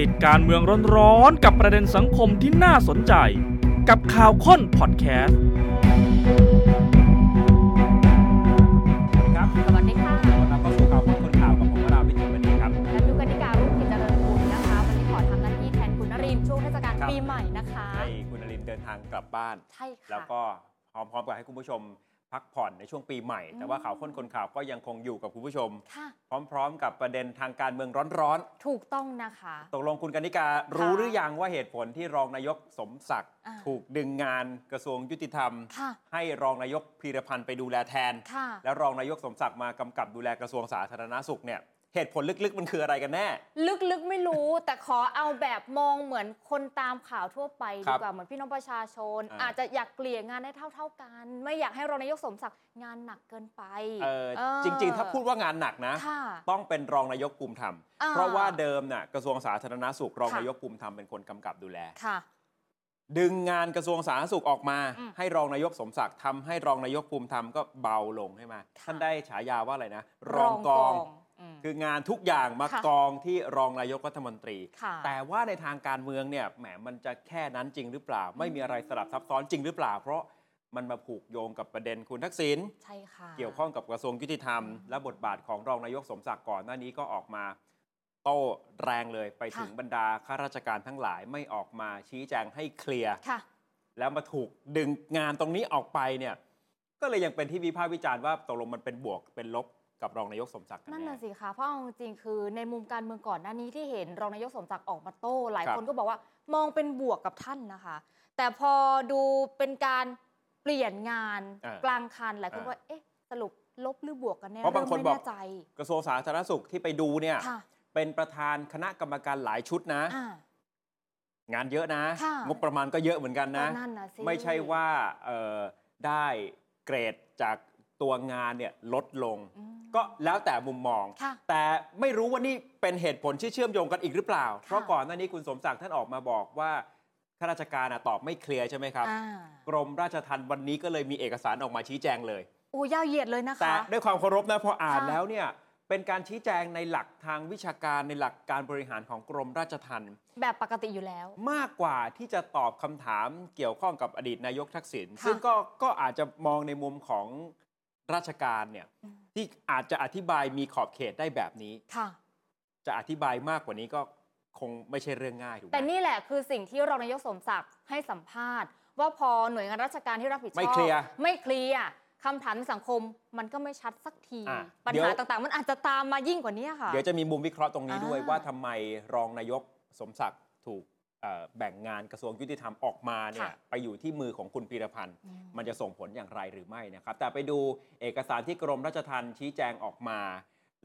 ติดการเมืองร้อนๆกับประเด็นสังคมที่น่าสนใจ กับข่าวค้นพอดแคสต์ครับสวัสดีค่ะต้อนรับเข้าสู่ข่าวของคนข่าวกับผมวราวิจิตรวันนี้ครับและยุกนิการรุ่งกิจเจริญกุลนะคะวันนี้ขอทำหน้าที่แทนคุณนรินทร์ช่วงเทศกาลครับปีใหม่นะคะให้คุณนรินทร์เดินทางกลับบ้านใช่ค่ะแล้วก็พร้อมๆกับให้คุณผู้ชม พักผ่อนในช่วงปีใหม่ แต่ว่าข่าวค้นคนข่าวก็ยังคงอยู่กับคุณผู้ชมค่ะพร้อมๆ กับประเด็นทางการเมืองร้อนถูกต้องนะคะๆตกลงคุณกนิการรู้หรือยังว่าเหตุผลที่รองนายกสมศักดิ์อ่าถูกดึงงานกระทรวงยุติธรรมค่ะให้รองนายกพีรพันธ์ไปดูแลแทนค่ะแล้วรองนายกสมศักดิ์มากำกับดูแลกระทรวงสาธารณสุขเนี่ย เหตุผลลึกๆ มันคืออะไรกันแน่ ลึกๆ ไม่รู้ แต่ขอเอาแบบมองเหมือนคนตามข่าวทั่วไปครัดีบกว่าเหมือนพี่น้องประชาชนอ่าอาจจะอยากเกลี่ยงานได้เท่า ๆกัน ไม่อยากให้รองนายกสมศักดิ์งานหนักเกินไปเออเออจริง ๆ ถ้าพูดว่างานหนักนะค่ะต้องเป็นรองนายกภูมิธรรมอ่าเพราะว่าเดิมน่ะกระทรวงสาธารณสุขรองค่ะนายกภูมิธรรมเป็นคนกำกับดูแลค่ะดึงงานกระทรวงสาธารณสุขออกมาอืมให้รองนายกสมศักดิ์ทำให้รองนายกภูมิธรรมก็เบาลงใช่ไหมค่ะท่านได้ฉายาว่าอะไรนะ รองกองม คืองานทุกอย่างมาค่ะกองที่รองนายกรัฐมนตรีค่ะแต่ว่าในทางการเมืองเนี่ยแหมมันจะแค่นั้นจริงหรือเปล่า ไม่มีอะไรสลับซับซ้อนจริงหรือเปล่า เพราะมันมาผูกโยงกับประเด็นคุณทักษิณใช่ค่ะเกี่ยวข้องกับกระทรวงยุติธรรม และบทบาทของรองนายกสมศักดิ์ก่อนหน้านี้ก็ออกมาโต้แรงเลยไปถึงค่ะบรรดาข้าราชการทั้งหลายไม่ออกมาชี้แจงให้เคลียร์ค่ะแล้วมาถูกดึงงานตรงนี้ออกไปเนี่ยก็เลยยังเป็นที่วิพากษ์วิจารณ์ว่าตกลงมันเป็นบวกเป็นลบ กับรองนายกสมศักดิ์กันนั่นแน่น่ะสิคะเพราะเอาจริงๆคือในมุมการเมืองก่อนหน้านี้ที่เห็นรองนายกสมศักดิ์ออกมาโต้หลายครับคนก็บอกว่ามองเป็นบวกกับท่านนะคะ แต่พอดูเป็นการเปลี่ยนงานอ่ากลางคันหลายคนอ่าว่าเอ๊ะสรุปลบหรือบวกกันแน่เพราะบางคนเริ่มบอกไม่แน่ใจกระทรวงสาธารณสุขที่ไปดูเนี่ยค่ะเป็นประธานคณะกรรมการหลายชุดนะอ่างานเยอะนะค่ะงบประมาณก็เยอะเหมือนกันนะก็นั่นนะสิไม่ใช่ว่าเอ่อได้เกรดจาก ตัวงานเนี่ยลดลงอืมก็แล้วแต่มุมมองค่ะแต่ไม่รู้ว่านี่เป็นเหตุผลที่เชื่อมโยงกันอีกหรือเปล่าค่ะเพราะก่อนหน้านี้คุณสมศักดิ์ท่านออกมาบอกว่าข้าราชการน่ะตอบไม่เคลียร์ใช่ไหมครับอ่ากรมราชทัณฑ์วันนี้ก็เลยมีเอกสารออกมาชี้แจงเลยโอ้ยาวเหยียดเลยนะแต่คะด้วยความเคารพนะพออ่านค่ะแล้วเนี่ยเป็นการชี้แจงในหลักทางวิชาการในหลักการบริหารของกรมราชทัณฑ์แบบปกติอยู่แล้ว มากกว่าที่จะตอบคำถามเกี่ยวข้องกับอดีตนายกทักษิณค่ะซึ่งก็ก็อาจจะมองในมุมของ ราชการเนี่ยอืมที่อาจจะอธิบายมีขอบเขตได้แบบนี้ค่ะ จะอธิบายมากกว่านี้ก็คงไม่ใช่เรื่องง่ายถูกไหมแต่นี่แหละคือสิ่งที่รองนายกสมศักดิ์ให้สัมภาษณ์ ว่าพอหน่วยงานราชการที่รับผิดชอบ ไม่เคลียร์ไม่เคลียร์คำถามในสังคมมันก็ไม่ชัดสักที อะปัญเดี๋ยวหาต่างๆ มันอาจจะตามมายิ่งกว่านี้ค่ะ เดี๋ยวจะมีมุมวิเคราะห์ตรงนี้ด้วยอ่า ว่าทำไมรองนายกสมศักดิ์ถูกเอ่อ แบ่งงานกระทรวงยุติธรรมออกมาเนี่ยไปอยู่ที่มือของคุณพีรพันธ์อืมมันจะส่งผลอย่างไรหรือไม่นะครับ แต่ไปดูเอกสารที่กรมราชทัณฑ์ชี้แจงออกมา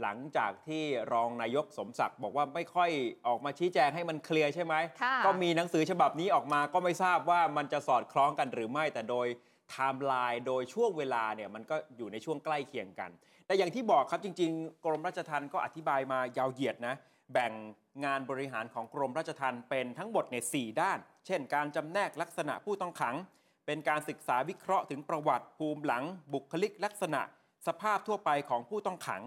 หลังจากที่รองนายกสมศักดิ์บอกว่าไม่ค่อยออกมาชี้แจงให้มันเคลียร์ใช่ไหมค่ะก็มีหนังสือฉบับนี้ออกมาก็ไม่ทราบว่ามันจะสอดคล้องกันหรือไม่ แต่โดยไทม์ไลน์โดยช่วงเวลาเนี่ยมันก็อยู่ในช่วงใกล้เคียงกัน แต่อย่างที่บอกครับจริง ๆ กรมราชทัณฑ์ก็อธิบายมายาวเหยียดนะ แบ่งงานบริหารของกรมราชทัณฑ์เป็นทั้งหมดใน4ด้าน เช่น การจำแนกลักษณะผู้ต้องขัง เป็นการศึกษาวิเคราะห์ถึงประวัติภูมิหลัง บุคลิกลักษณะ สภาพทั่วไปของผู้ต้องขัง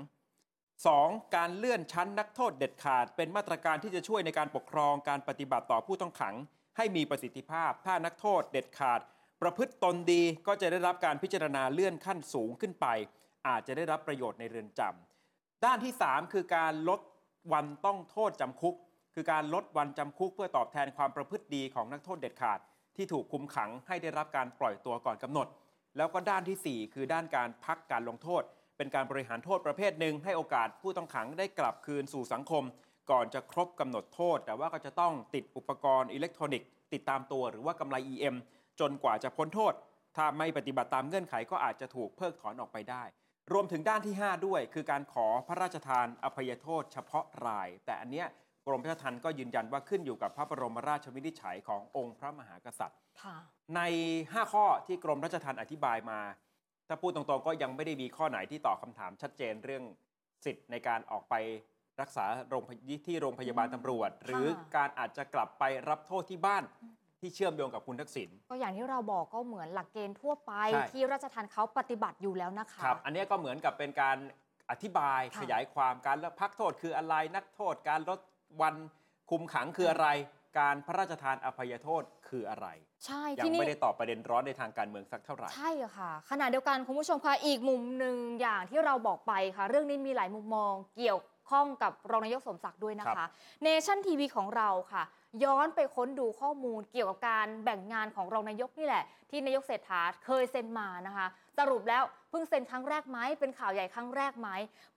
2. การเลื่อนชั้นนักโทษเด็ดขาด เป็นมาตรการที่จะช่วยในการปกครองการปฏิบัติต่อผู้ต้องขัง ให้มีประสิทธิภาพ ถ้านักโทษเด็ดขาด ประพฤติตนดีก็จะได้รับการพิจารณาเลื่อนขั้นสูงขึ้นไป อาจจะได้รับประโยชน์ในเรือนจำด้านที่ 3 คือการลด วันต้องโทษจำคุก คือการลดวันจำคุกเพื่อตอบแทนความประพฤติดีของนักโทษเด็ดขาด ที่ถูกคุมขังให้ได้รับการปล่อยตัวก่อนกำหนด แล้วก็ด้านทีสี่ 4 คือด้านการพักการลงโทษ เป็นการบริหารโทษประเภทหนึ่งให้โอกาสผู้ต้องขังได้กลับคืนสู่สังคม ก่อนจะครบกำหนดโทษ แต่ว่าก็จะต้องติดอุปกรณ์อิเล็กทรอนิกส์ติดตามตัวหรือว่ากำไร EM จนกว่าจะพ้นโทษ ถ้าไม่ปฏิบัติตามเงื่อนไขก็อาจจะถูกเพิกถอนออกไปได้ รวมถึงด้านที่ 5 ด้วย คือการขอพระราชทานอภัยโทษเฉพาะราย แต่อันเนี้ยกรมราชทัณฑ์ก็ยืนยันว่าขึ้นอยู่กับพระบรมราชวินิจฉัยขององค์พระมหากษัตริย์ค่ะใน 5 ข้อที่กรมราชทัณฑ์อธิบายมา ถ้าพูดตรงๆก็ยังไม่ได้มีข้อไหนที่ตอบคำถามชัดเจนเรื่องสิทธิ์ในการออกไปรักษาโรงพยที่โรงพยาบาลตำรวจ หรือการอาจจะกลับไปรับโทษที่บ้าน ที่เชื่อมโยงกับคุณทักษิณก็อย่างที่เราบอกก็เหมือนหลักเกณฑ์ทั่วไปใช่ที่ราชทัณฑ์เขาปฏิบัติอยู่แล้วนะคะครับอันเนี้ยก็เหมือนกับเป็นการอธิบายค่ะขยายความการพักโทษคืออะไรนักโทษ การลดวันคุมขังคืออะไร การพระราชทานอภัยโทษคืออะไร ใช่ยังที่นี่ไม่ได้ตอบประเด็นร้อนในทางการเมืองสักเท่าไหร่ใช่ค่ะขณะเดียวกันคุณผู้ชมคะอีกมุมหนึ่งอย่างที่เราบอกไปค่ะ เรื่องนี้มีหลายมุมมองเกี่ยวข้องกับรองนายกสมศักดิ์ด้วยนะครัคะบเนชั่นทีวีของเราค่ะย้อนไปค้นดูข้อมูลเกี่ยวกับการแบ่งงานของรองนายกนี่แหละ ที่นายกเศรษฐาเคยเซ็นมานะคะ สรุปแล้วเพิ่งเซ็นครั้งแรกไหมเป็นข่าวใหญ่ครั้งแรกไหม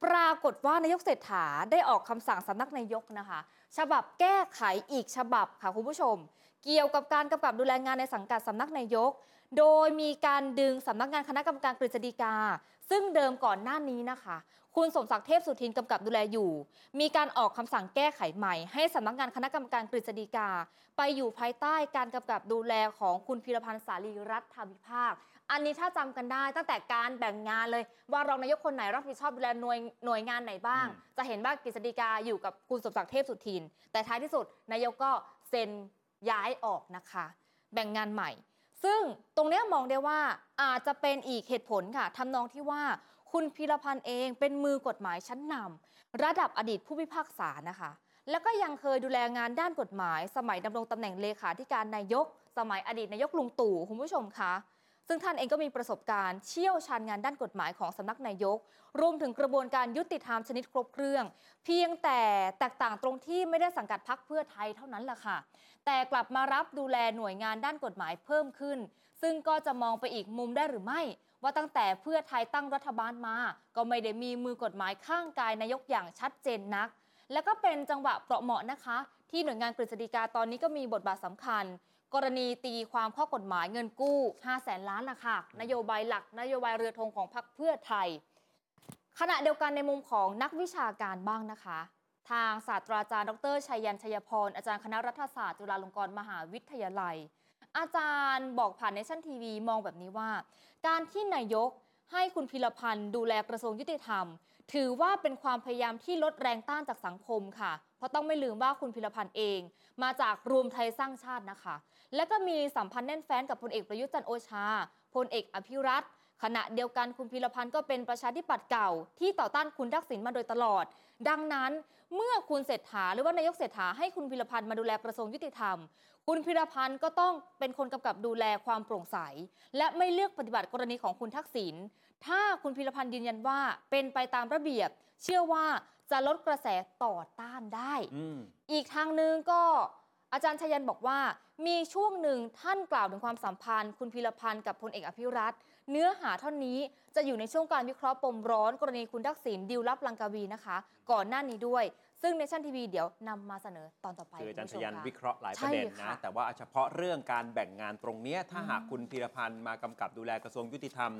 ปรากฏว่านายกเศรษฐาได้ออกคำสั่งสำนักนายกนะคะ ฉบับแก้ไขอีกฉบับค่ะคุณผู้ชม เกี่ยวกับการกำกับดูแลงานในสังกัดสำนักนายก โดยมีการดึงสำนักงานคณะกรรมการกฤษฎีกา ซึ่งเดิมก่อนหน้านี้นะคะ คุณสมศักดิ์เทพสุทินกำกับดูแลอยู่ มีการออกคำสั่งแก้ไขใหม่ ให้สำนักงานคณะกรรมการกฤษฎีกา ไปอยู่ภายใต้การกำกับดูแลของคุณพีรพันธ์สารีรัฐวิภาค อันนี้ถ้าจำกันได้ตั้งแต่การแบ่งงานเลย ว่ารองนายกคนไหนรับผิดชอบดูแลหน่วยหน่วยงานไหนบ้างอืมจะเห็นว่ากฤษฎีกาอยู่กับคุณสมศักดิ์เทพสุทิน แต่ท้ายที่สุดนายกก็เซ็นย้ายออกนะคะ แบ่งงานใหม่ซึ่งตรงเนี้ยมองได้ว่าอาจจะเป็นอีกเหตุผลค่ะทำนองที่ว่า คุณพีรพันธ์เองเป็นมือกฎหมายชั้นนำระดับอดีตผู้พิพากษานะคะ แล้วก็ยังเคยดูแลงานด้านกฎหมาย สมัยดำรงตำแหน่งเลขาธิการนายก สมัยอดีตนายกลุงตู่คุณผู้ชมคะซึ่งท่านเองก็มีประสบการณ์เชี่ยวชาญงานด้านกฎหมายของสำนักนายก รวมถึงกระบวนการยุติธรรมชนิดครบเครื่อง เพียงแต่แตกต่างตรงที่ไม่ได้สังกัดพักเพื่อไทยเท่านั้นแหละค่ะ แต่กลับมารับดูแลหน่วยงานด้านกฎหมายเพิ่มขึ้น ซึ่งก็จะมองไปอีกมุมได้หรือไม่ ว่าตั้งแต่เพื่อไทยตั้งรัฐบาลมา ก็ไม่ได้มีมือกฎหมายข้างกายนายกอย่างชัดเจนนัก และก็เป็นจังหวะเปราะเหมาะนะคะ ที่หน่วยงานกฤษฎีกาตอนนี้ก็มีบทบาทสำคัญ กรณีตีความข้อกฎหมายเงินกู้ 5 แสนล้านนะคะนโยบายหลัก นโยบายเรือธงของพรรคเพื่อไทย ขณะเดียวกันในมุมของนักวิชาการบ้างนะคะทางศาสตราจารย์ ดรชัยยันชัยพร อาจารย์คณะรัฐศาสตร์จุฬาลงกรณ์มหาวิทยาลัย อาจารย์บอกผ่านเนชั่นทีวีมองแบบนี้ว่า การที่นายกให้คุณพิรพันธ์ดูแลกระทรวงยุติธรรม ถือว่าเป็นความพยายามที่ลดแรงต้านจากสังคมค่ะ เพราะต้องไม่ลืมว่าคุณพิรพันธ์เอง มาจากรวมไทยสร้างชาตินะคะ และก็มีสัมพันธ์แน่นแฟ้นกับพลเอกประยุทธ์จันโอชาพลเอกอภิรัตน์ ขณะเดียวกันคุณพิรพันธ์ก็เป็นประชาธิปัตย์เก่า ที่ต่อต้านคุณทักษิณมาโดยตลอด ดังนั้นเมื่อคุณเศรษฐาหรือว่านายกเศรษฐาให้คุณพิรพันธ์มาดูแลกระทรวงยุติธรรม คุณพิรพันธ์ก็ต้องเป็นคนกำกับดูแลความโปร่งใส และไม่เลือกปฏิบัติกรณีของคุณทักษิณถ้าคุณพิรพันธ์ยืนยันว่าเป็นไปตามระเบียบ เชื่อว่าจะลดกระแสต่อต้านได้อืมอีกทางหนึ่งก็อาจารย์ชยันบอกว่ามีช่วงหนึ่งท่านกล่าวถึงความสัมพันธ์ คุณพีรพันธ์กับพลเอกอภิรัตน์ เนื้อหาเท่านี้จะอยู่ในช่วงการวิเคราะห์ปมร้อน กรณีคุณทักษิณดิวลับลังกาวีนะคะ ก่อนหน้านี้ด้วย ซึ่งเนชั่นทีวีเดี๋ยวนำมาเสนอตอนต่อไปคืออาจารย์ชคุณผู้ชมยันค่ะวิเคราะห์หลายประเด็นใช่ค่ะนะ แต่ว่าเฉพาะเรื่องการแบ่งงานตรงเนี้ยถ้าอืมหากคุณพีรพันธ์มากำกับดูแลกระทรวงยุติธรรม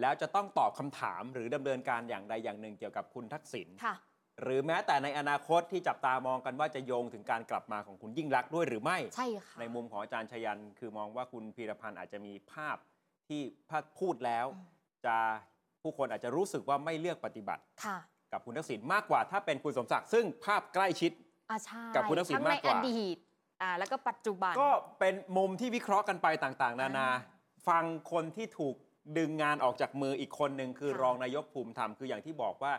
แล้วจะต้องตอบคำถามหรือดำเนินการอย่างใดอย่างหนึ่งเกี่ยวกับคุณทักษิณค่ะหรือแม้แต่ในอนาคตที่จับตามองกันว่าจะโยงถึงการกลับมาของคุณยิ่งรักษณ์ด้วยหรือไม่ ใช่ค่ะ ในมุมของอาจารย์ชยันคือมองว่าคุณพีรพันธ์อาจจะมีภาพ ที่ถ้าพูดแล้วอืมจะผู้คนอาจจะรู้สึกว่าไม่เลือกปฏิบัติ ค่ะ กับคุณทักษิณมากกว่าถ้าเป็นคุณสมศักดิ์ซึ่งภาพใกล้ชิดอาใช่กับคุณทักษิณทั้งในมากกว่าอดีตอ่าแล้วก็ปัจจุบัน ก็เป็นมุมที่วิเคราะห์กันไปต่างๆ นานาอ่าฟังคนที่ถูกดึงงานออกจากมืออีกคนหนึ่งคือค่ะ รองนายกภูมิธรรมคืออย่างที่บอกว่า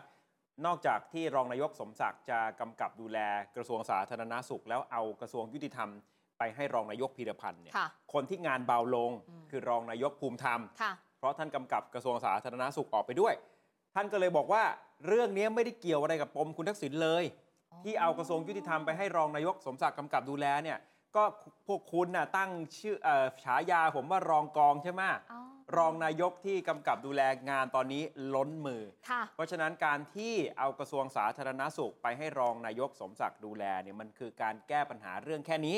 นอกจากที่รองนายกสมศักดิ์จะกำกับดูแลกระทรวงสาธารณาสุข แล้วเอากระทรวงยุติธรรม ไปให้รองนายกพีรพันธ์เนี่ยค่ะคนที่งานเบาลงอืมคือรองนายกภูมิธรรม ค่ะ เพราะท่านกำกับกระทรวงสาธารณาสุขออกไปด้วย ท่านก็เลยบอกว่าเรื่องนี้ไม่ได้เกี่ยวอะไรกับปมคุณทักษิณเลย ที่เอากระทรวงยุติธรรมไปให้รองนายกสมศักดิ์กำกับดูแลเนี่ยก็พวกคุณน่ะตั้งชื่อเออฉายาผมว่ารองกองใช่ไหมอ๋อ รองนายกที่กำกับดูแลงานตอนนี้ล้นมือ ค่ะ เพราะฉะนั้นการที่เอากระทรวงสาธารณาสุขไปให้รองนายกสมศักดิ์ดูแลเนี่ยมันคือการแก้ปัญหาเรื่องแค่นี้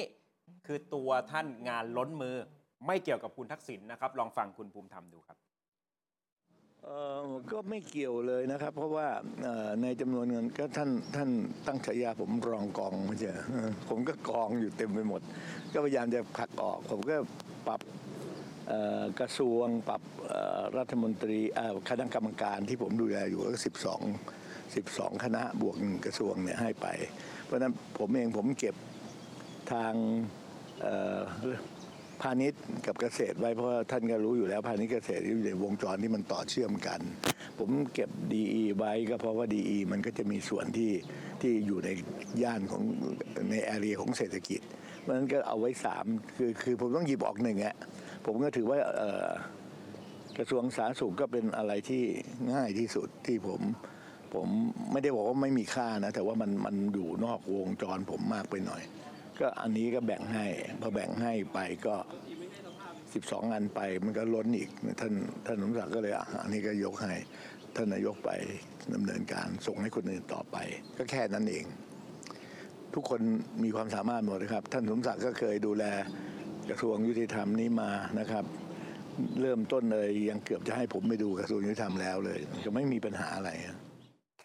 คือตัวท่านงานล้นมือไม่เกี่ยวกับคุณทักษิณนะครับ ลองฟังคุณภูมิธรรมดูครับเออก็ไม่เกี่ยวเลยนะครับ เพราะว่าในจำนวนเงินก็ท่านท่านตั้งฉายาผมรองกองม่ใช่เหรอผมก็กองอยู่เต็มไปหมด ก็พยายามจะผลักออก ผมก็ปรับกระทรวงปรับรัฐมนตรีอ่อคณะกรรมการที่ผมดูแลอยู่ก็สิบสองสิบสองคณะบวกกระทรวงเนี่ยให้ไป เพราะนั้นผมเองผมเก็บทาง พาณิชย์กับเกษตรไว้เพราะว่าท่านก็รู้อยู่แล้วพาณิชย์เกษตรอยู่ในวงจรที่มันต่อเชื่อมกัน ผมเก็บ DE ไว้ก็เพราะว่า DE มันก็จะมีส่วนที่ที่อยู่ในย่านของในแอเรียของเศรษฐกิจเพราะฉะนั้นก็เอาไว้สามคือคือผมต้องหยิบออกหนึ่งอะผมก็ถือว่ากระทรวงสาธารณสุขก็เป็นอะไรที่ง่ายที่สุดที่ผมผมไม่ได้บอกว่าไม่มีค่านะ แต่ว่ามันมันอยู่นอกวงจรผมมากไปหน่อย ก็อันนี้ก็แบ่งให้ พอแบ่งให้ไปก็ 12อันไปมันก็ล้นอีก ท่านท่านสมศักดิ์ก็เลยอะอันนี้ก็ยกให้ ท่านนายกไปดำเนินการส่งให้คนอื่นต่อไป ก็แค่นั้นเอง ทุกคนมีความสามารถหมดนะครับ ท่านสมศักดิ์ก็เคยดูแลกระทรวงยุติธรรมนี้มานะครับ เริ่มต้นเลยยังเกือบจะให้ผมไปดูกระทรวงยุติธรรมแล้วเลย ก็ไม่มีปัญหาอะไรแ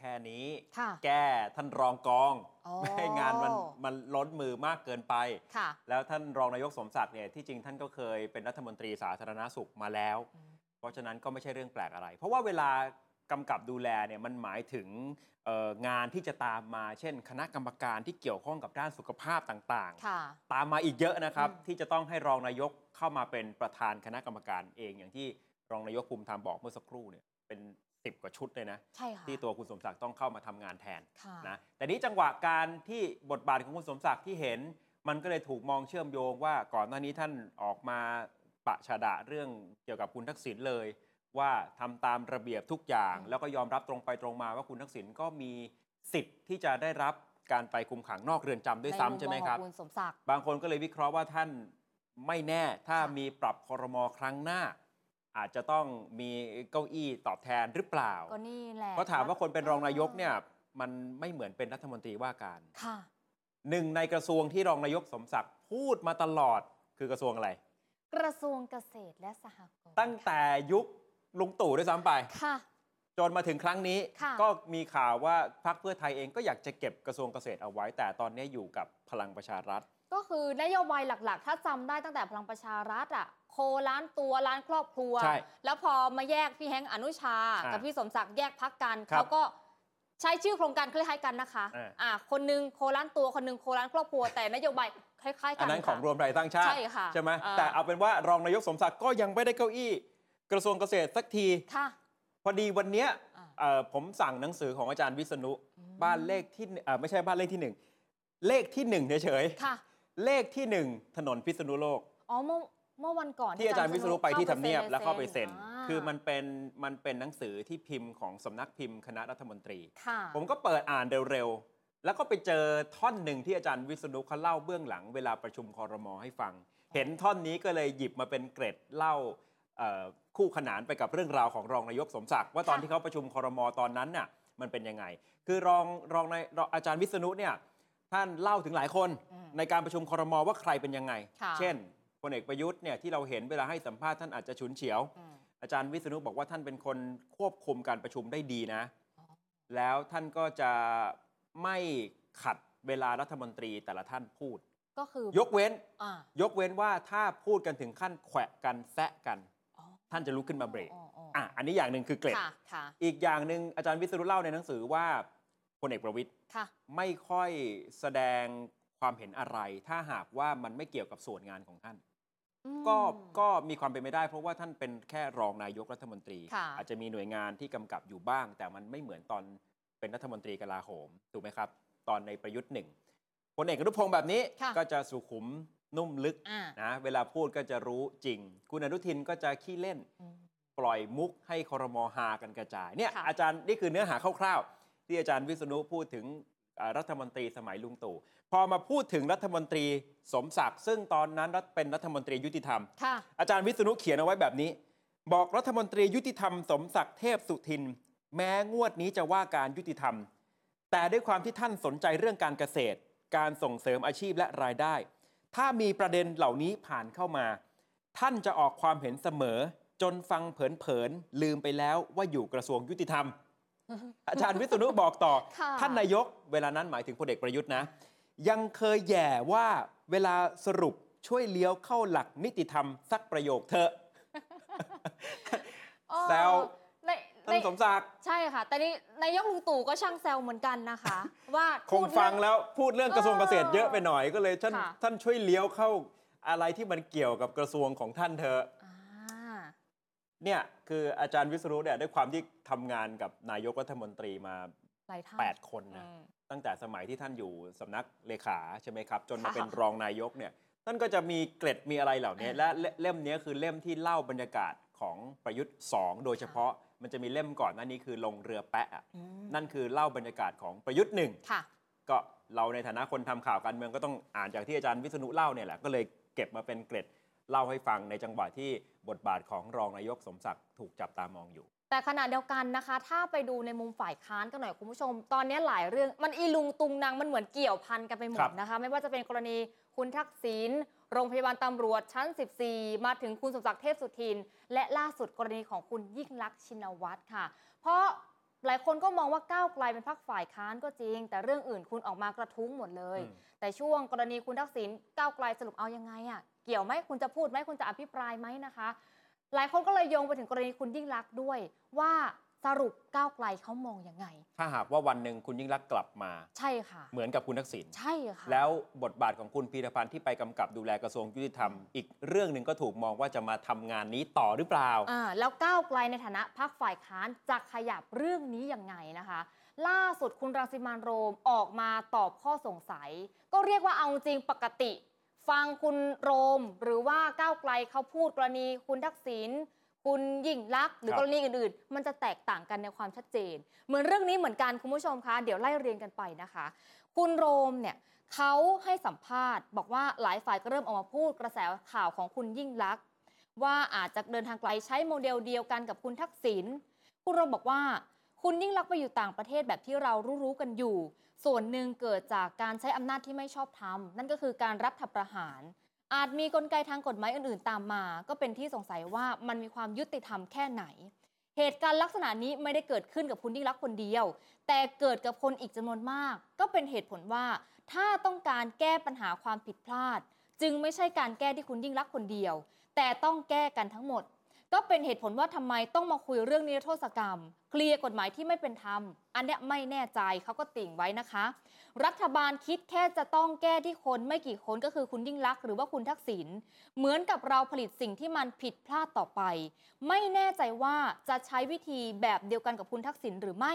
ค่นี้ค่ะแก้ท่านรองกอง อ๋อ ไม่ให้งานมันมันล้นมือมากเกินไป ค่ะ แล้วท่านรองนายกสมศักดิ์เนี่ยที่จริงท่านก็เคยเป็นรัฐมนตรีสาธารณาสุขมาแล้ว อืม เพราะฉะนั้นก็ไม่ใช่เรื่องแปลกอะไร เพราะว่าเวลากำกับดูแลเนี่ยมันหมายถึงเอ่องานที่จะตามมา เช่น คณะกรรมการที่เกี่ยวข้องกับด้านสุขภาพต่างค่ะๆตามมาอีกเยอะนะครับ อืม ที่จะต้องให้รองนายกเข้ามาเป็นประธานคณะกรรมการเองอย่างที่รองนายกภูมิธรรมบอกเมื่อสักครู่เนี่ยเป็น สิบกว่าชุดเลยนะ ใช่ค่ะ ที่ตัวคุณสมศักดิ์ต้องเข้ามาทำงานแทนค่ะ นะแต่นี้จังหวะการที่บทบาทของคุณสมศักดิ์ที่เห็น มันก็เลยถูกมองเชื่อมโยงว่าก่อนหน้านี้ท่านออกมาปะชาดะเรื่องเกี่ยวกับคุณทักษิณเลย ว่าทำตามระเบียบทุกอย่างอืมแล้วก็ยอมรับตรงไปตรงมาว่าคุณทักษิณก็มีสิทธิ์ที่จะได้รับการไปคุมขังนอกเรือนจำด้วยซ้ำใช่ไหมครับนมุมมองของคุณสมศักดิ์ บางคนก็เลยวิเคราะห์ว่าท่านไม่แน่ถ้ามีปรับคอรมอครั้งหน้า อาจจะต้องมีเก้าอี้ตอบแทนหรือเปล่า ก็นี่แหละเพราะถามว่าคนเป็นรองนายกเนี่ยมันไม่เหมือนเป็นรัฐมนตรีว่าการค่ะหนึ่งในกระทรวงที่รองนายกสมศักดิ์พูดมาตลอดคือกระทรวงอะไร กระทรวงเกษตรและสหกรณ์ตั้งแต่ยุคลุงตู่ด้วยซ้ำไปค่ะ จนมาถึงครั้งนี้ค่ะก็มีข่าวว่าพรรคเพื่อไทยเองก็อยากจะเก็บกระทรวงเกษตรเอาไว้ แต่ตอนนี้อยู่กับพลังประชารัฐ ก็คือนโยบายหลักๆ ถ้าจำได้ตั้งแต่พลังประชารัฐอะ โคล้านตัวล้านครอบครัว ใช่แล้วพอมาแยกพี่แฮงค์อนุชา อ่ากับพี่สมศักดิ์แยกพักกันครับเขาก็ใช้ชื่อโครงการคล้ายๆกันนะคะอ่า อ่าคนหนึงโคล้านตัวคนหนึงโคล้านครอบครัวแต่นโยบายคล้ายๆกัอันนนั้นของค่ะรวมไทยสร้างชาติ ใช่ค่ะใช่ไหมอ่า แต่เอาเป็นว่ารองนายกสมศักดิ์ก็ยังไม่ได้เก้าอี้ กระทรวงเกษตรสักที ค่ะพอดีวันเนี้ยอ่าเอ่อผมสั่งหนังสือของอาจารย์วิษณุอืมบ้านเลขที่เอ่อไม่ใช่บ้านเลขที่หนึ่งเลขที่หนึ่งเฉยค่ะๆเลขที่หนึ่งถนนพิษณุโลก อ๋อเมื่อ เมื่อวันก่อนที่อาจารย์วิษณุไปที่ทำเนียบแล้วเข้าไปเซ็นาคือมันเป็นมันเป็นหนังสือที่พิมพ์ของสำนักพิมพ์คณะรัฐมนตรีค่ะผมก็เปิดอ่านเร็วๆ แล้วก็ไปเจอท่อนหนึ่งที่อาจารย์วิษณุเขาเล่าเบื้องหลังเวลาประชุมคอรมอให้ฟัง เห็นท่อนนี้ก็เลยหยิบมาเป็นเกร็ดเล่าเอ่อคู่ขนานไปกับเรื่องราวของรองนายกสมศักดิ์ว่าตอนค่ะที่เขาประชุมคอรมอตอนนั้นน่ะมันเป็นยังไง คือรองรองนายรองอาจารย์วิษณุเนี่ยท่านเล่าถึงหลายคนอืมในการประชุมคอรมอว่าใครเป็นยังไงค่ะเช่น พลเอกประยุทธ์เนี่ยที่เราเห็นเวลาให้สัมภาษณ์ท่านอาจจะฉุนเฉียวอืมอาจารย์วิษณุบอกว่าท่านเป็นคนควบคุมการประชุมได้ดีนะอ๋อแล้วท่านก็จะไม่ขัดเวลารัฐมนตรีแต่ละท่านพูด ก็คือยกเว้นอ่ายกเว้นว่าถ้าพูดกันถึงขั้นแขวะกันแซะกันอ๋อท่านจะลุกขึ้นมาเบรกอ๋ออ๋ออะอันนี้อย่างหนึ่งคือเกร็ดค่ะค่ะอีกอย่างหนึ่งอาจารย์วิษณุเล่าในหนังสือว่าพลเอกประวิตยค่ะไม่ค่อยแสดงความเห็นอะไร ถ้าหากว่ามันไม่เกี่ยวกับส่วนงานของท่านอืม ก็ก็มีความเป็นไปได้ เพราะว่าท่านเป็นแค่รองนายกรัฐมนตรีค่ะอาจจะมีหน่วยงานที่กำกับอยู่บ้าง แต่มันไม่เหมือนตอนเป็นรัฐมนตรีกลาโหมถูกไหมครับ ตอนในประยุทธ์หนึ่งพลเอกอนุพงศ์แบบนี้ค่ะก็จะสุขุมนุ่มลึกอ่านะเวลาพูดก็จะรู้จริง คุณอนุทินก็จะขี้เล่นอืมปล่อยมุกให้คอรมอฮากันกระจายเนี่ยค่ะอาจารย์นี่คือเนื้อหาคร่าวๆ ที่อาจารย์วิษณุพูดถึงอ่ารัฐมนตรีสมัยลุงตู่ พอมาพูดถึงรัฐมนตรีสมศักดิ์ซึ่งตอนนั้นรัฐเป็นรัฐมนตรียุติธรรมค่ะอาจารย์วิษณุเขียนเอาไว้แบบนี้ บอกรัฐมนตรียุติธรรม สมศักดิ์เทพสุทิน แม้งวดนี้จะว่าการยุติธรรม แต่ด้วยความที่ท่านสนใจเรื่องการเกษตร การส่งเสริมอาชีพและรายได้ ถ้ามีประเด็นเหล่านี้ผ่านเข้ามา ท่านจะออกความเห็นเสมอ จนฟังเผินๆลืมไปแล้วว่าอยู่กระทรวงยุติธรรมอาจารย์วิษณุบอกต่อค่ะท่านนายก เวลานั้นหมายถึงพลเอกประยุทธ์นะ ยังเคยแย่ว่าเวลาสรุปช่วยเลี้ยวเข้าหลักนิติธรรมสักประโยคเถอะเออแซวในในท่านสมศักดิ์ใช่ค่ะ แต่นี่นายกลุงตู่ก็ช่างแซวเหมือนกันนะคะ ว่าคงฟังแล้วพูดเรื่องกระทรวงเกษตรเยอะไปหน่อยก็เลยท่านค่ะ ท่านช่วยเลี้ยวเข้าอะไรที่มันเกี่ยวกับกระทรวงของท่านเถอะ อ่า เนี่ยคืออาจารย์วิศรุเนี่ยด้วยความที่ทำงานกับนายกรัฐมนตรีมา หลายท่าน8คนนะอืมตั้งแต่สมัยที่ท่านอยู่สำนักเลขาใช่ไหมครับ จนมาค่ะเป็นรองนายกเนี่ยท่านก็จะมีเกร็ดมีอะไรเหล่านี้อ่าและเล่เล่มนี้คือเล่มที่เล่าบรรยากาศของประยุทธ์ 2 โดยเฉพาะมันจะมีเล่มก่อนหน้านี้คือลงเรือแปะอะอืมนั่นคือเล่าบรรยากาศของประยุทธ์หนึ่งค่ะก็เราในฐานะคนทำข่าวการเมืองก็ต้องอ่านจากที่อาจารย์วิษณุเล่าเนี่ยแหละก็เลยเก็บมาเป็นเกร็ดเล่าให้ฟังในจังหวะที่บทบาทของรองนายกสมศักดิ์ถูกจับตามองอยู่ แต่ขณะเดียวกันนะคะ ถ้าไปดูในมุมฝ่ายค้านกันหน่อยคุณผู้ชม ตอนนี้หลายเรื่องมันอีลุงตุงนางมันเหมือนเกี่ยวพันกันไปหมครัดบนะคะ ไม่ว่าจะเป็นกรณีคุณทักษิณโรงพยาบาลตำรวจชั้น 14 มาถึงคุณสมศักดิ์เทพสุทิน และล่าสุดกรณีของคุณยิ่งลักษณ์ชินวัตรค่ะ เพราะหลายคนก็มองว่าก้าวไกลเป็นพรรคฝ่ายค้านก็จริง แต่เรื่องอื่นคุณออกมากระทุ้งหมดเลยอืมแต่ช่วงกรณีคุณทักษิณก้าวไกลสรุปเอายังไงอะเกี่ยวไหมคุณจะพูดไหมคุณจะอภิปรายไหมนะคะ หลายคนก็เลยโยงไปถึงกรณีคุณยิ่งลักษณ์ด้วย ว่าสรุปก้าวไกลเขามองยังไง ถ้าหากว่าวันหนึ่งคุณยิ่งรักษณ์กลับมา ใช่ค่ะ เหมือนกับคุณทักษิณ ใช่ค่ะ แล้วบทบาทของคุณพีรพันธ์ที่ไปกำกับดูแลกระทรวงยุติธรรม อีกเรื่องหนึ่งก็ถูกมองว่าจะมาทำงานนี้ต่อหรือเปล่า อ่าแล้วก้าวไกลในฐานะพรรคฝ่ายค้านจะขยับเรื่องนี้ยังไงนะคะ ล่าสุดคุณรังสิมันต์โรมออกมาตอบข้อสงสัย ก็เรียกว่าเอาจริงปกติ ฟังคุณโรมหรือว่าก้าวไกลเขาพูดกรณีคุณทักษิณคุณยิ่งลักษณ์หรือครับกรณีอื่นๆ มันจะแตกต่างกันในความชัดเจน เหมือนเรื่องนี้เหมือนกันคุณผู้ชมคะเดี๋ยวไล่เรียงกันไปนะคะ คุณโรมเนี่ยเขาให้สัมภาษณ์ บอกว่าหลายฝ่ายก็เริ่มออกมาพูดกระแสข่าวของคุณยิ่งลักษณ์ว่าอาจจะเดินทางไกลใช้โมเดลเดียวกันกับคุณทักษิณคุณโรมบอกว่า คุณยิ่งลักษณ์ไปอยู่ต่างประเทศแบบที่เรารู้ๆกันอยู่ ส่วนหนึ่งเกิดจากการใช้อำนาจที่ไม่ชอบธรรม นั่นก็คือการรัฐประหาร อาจมีกลไกทางกฎหมายอื่นๆ ตามมา ก็เป็นที่สงสัยว่ามันมีความยุติธรรมแค่ไหน เหตุการณ์ลักษณะนี้ไม่ได้เกิดขึ้นกับคุณยิ่งลักคนเดียว แต่เกิดกับคนอีกจำนวนมาก ก็เป็นเหตุผลว่า ถ้าต้องการแก้ปัญหาความผิดพลาด จึงไม่ใช่การแก้ที่คุณยิ่งรักคนเดียว แต่ต้องแก้กันทั้งหมด ก็เป็นเหตุผลว่าทำไมต้องมาคุยเรื่องนิรโทษกรรม เคลียร์กฎหมายที่ไม่เป็นธรรม อันเนี้ยไม่แน่ใจเขาก็ติ่งไว้นะคะ รัฐบาลคิดแค่จะต้องแก้ที่คนไม่กี่คนก็คือคุณยิ่งลักษณ์หรือว่าคุณทักษิณเหมือนกับเราผลิตสิ่งที่มันผิดพลาดต่อไป ไม่แน่ใจว่าจะใช้วิธีแบบเดียวกันกับคุณทักษิณหรือไม่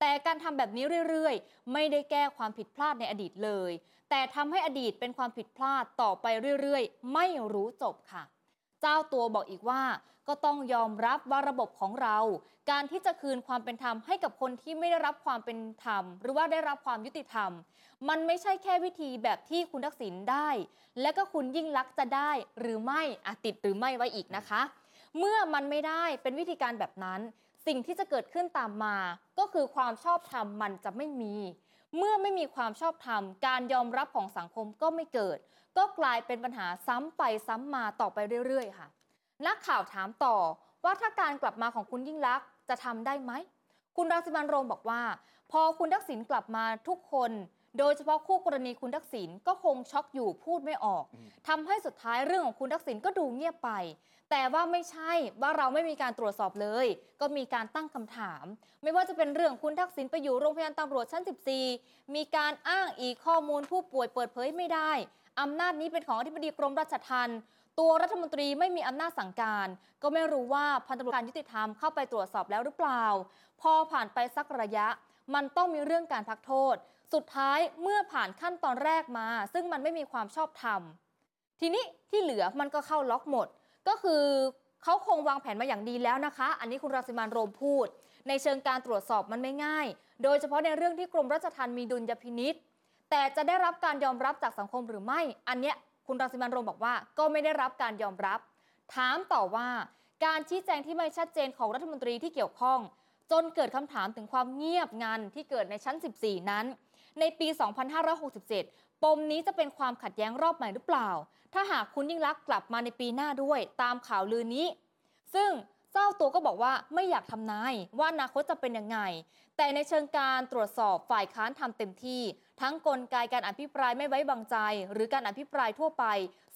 แต่การทำแบบนี้เรื่อยๆ ไม่ได้แก้ความผิดพลาดในอดีตเลย แต่ทำให้อดีตเป็นความผิดพลาดต่อไปเรื่อยๆ ไม่รู้จบค่ะ เจ้าตัวบอกอีกว่า ก็ต้องยอมรับว่าระบบของเรา การที่จะคืนความเป็นธรรมให้กับคนที่ไม่ได้รับความเป็นธรรม หรือว่าได้รับความยุติธรรม มันไม่ใช่แค่วิธีแบบที่คุณทักษิณได้ และก็คุณยิ่งลักษณ์จะได้หรือไม่อะติดหรือไม่ไว้อีกนะคะ เมื่อมันไม่ได้เป็นวิธีการแบบนั้น สิ่งที่จะเกิดขึ้นตามมา ก็คือความชอบธรรมมันจะไม่มีเมื่อไม่มีความชอบธรรม การยอมรับของสังคมก็ไม่เกิด ก็กลายเป็นปัญหาซ้ำไปซ้ำมาต่อไปเรื่อย ๆ ค่ะ นักข่าวถามต่อว่าถ้าการกลับมาของคุณยิ่งลักษณ์จะทำได้ไหม คุณรังสิมันต์โรมบอกว่า พอคุณทักษิณกลับมาทุกคน โดยเฉพาะคู่กรณีคุณทักษิณก็คงช็อกอยู่พูดไม่ออกอืมทำให้สุดท้ายเรื่องของคุณทักษิณก็ดูเงียบไป แต่ว่าไม่ใช่ว่าเราไม่มีการตรวจสอบเลย ก็มีการตั้งคำถาม ไม่ว่าจะเป็นเรื่องคุณทักษิณไปอยู่โรงพยาบาลตำรวจชั้น 14 มีการอ้างอีกข้อมูลผู้ป่วยเปิดเผยไม่ได้ อำนาจนี้เป็นของอธิบดีกรมราชทัณฑ์ตัวรัฐมนตรีไม่มีอำนาจสั่งการ ก็ไม่รู้ว่าพันตำรวจการยุติธรรมเข้าไปตรวจสอบแล้วหรือเปล่า พอผ่านไปสักระยะ มันต้องมีเรื่องการพักโทษ สุดท้ายเมื่อผ่านขั้นตอนแรกมา ซึ่งมันไม่มีความชอบธรรมทีนี้ที่เหลือมันก็เข้าล็อกหมด ก็คือเขาคงวางแผนมาอย่างดีแล้วนะคะ อันนี้คุณรังสิมันโรมพูด ในเชิงการตรวจสอบมันไม่ง่าย โดยเฉพาะในเรื่องที่กรมราชทัณฑ์มีดุลยพินิษ์ แต่จะได้รับการยอมรับจากสังคมหรือไม่ อันเนี้ยคุณรังสิมันโรมบอกว่าก็ไม่ได้รับการยอมรับ ถามต่อว่าการชี้แจงที่ไม่ชัดเจนของรัฐมนตรีที่เกี่ยวข้อง จนเกิดคำถามถึงความเงียบงันที่เกิดในชั้น 14 นั้น ในปี 2567 ปมนี้จะเป็นความขัดแย้งรอบใหม่หรือเปล่า ถ้าหากคุณยิ่งลักษณ์กลับมาในปีหน้าด้วย ตามข่าวลือนี้ ซึ่งเจ้าตัวก็บอกว่าไม่อยากทำนายว่าอนาคตจะเป็นยังไง แต่ในเชิงการตรวจสอบฝ่ายค้านทำเต็มที่ ทั้งกลไกการอภิปรายไม่ไว้วางใจ หรือการอภิปรายทั่วไป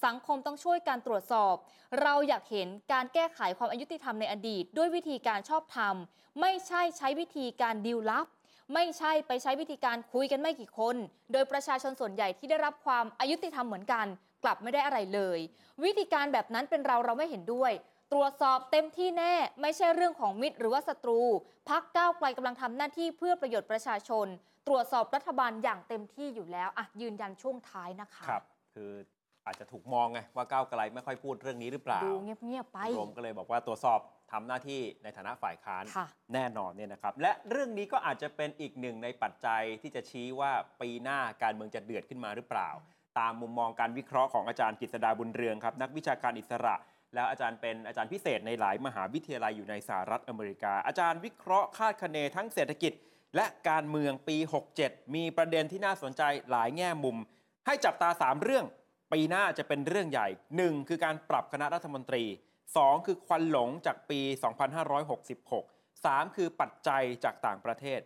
สังคมต้องช่วยการตรวจสอบ เราอยากเห็นการแก้ไขความอายุติธรรมในอดีต ด้วยวิธีการชอบธรรม ไม่ใช่ใช้วิธีการดีลลับ ไม่ใช่ไปใช้วิธีการคุยกันไม่กี่คน โดยประชาชนส่วนใหญ่ที่ได้รับความอายุติธรรมเหมือนกัน กลับไม่ได้อะไรเลย วิธีการแบบนั้นเป็นเราเราไม่เห็นด้วย รวจสอบเต็มที่แน่ไม่ใช่เรื่องของมิตรหรือว่าศัตรู พักก้าวไกลกำลังทำหน้าที่เพื่อประโยชน์ประชาชน ตรวจสอบรัฐบาลอย่างเต็มที่อยู่แล้วอะยืนยันช่วงท้ายนะคะครับคืออาจจะถูกมองไงว่าก้าวไกลไม่ค่อยพูดเรื่องนี้หรือเปล่าดูเงียบๆไปรวมก็เลยบอกว่าตรวจสอบทำหน้าที่ในฐานะฝ่ายค้านค่ะแน่นอนเนี่ยนะครับ และเรื่องนี้ก็อาจจะเป็นอีกหนึ่งในปัจจัยที่จะชี้ว่าปีหน้าการเมืองจะเดือดขึ้นมาหรือเปล่า ตามมุมมองการวิเคราะห์ของอาจารย์กฤษดาบุญเรืองครับ นักวิชาการอิสระ แล้วอาจารย์เป็นอาจารย์พิเศษในหลายมหาวิทยาลัยอยู่ในสหรัฐอเมริกา อาจารย์วิเคราะห์คาดคะเนทั้งเศรษฐกิจ และการเมืองปี 67 มีประเด็นที่น่าสนใจหลายแง่มุม ให้จับตา 3 เรื่อง ปีหน้าจะเป็นเรื่องใหญ่ 1 คือการปรับคณะรัฐมนตรี 2 คือควันหลงจากปี 2566 3 คือปัจจัยจากต่างประเทศ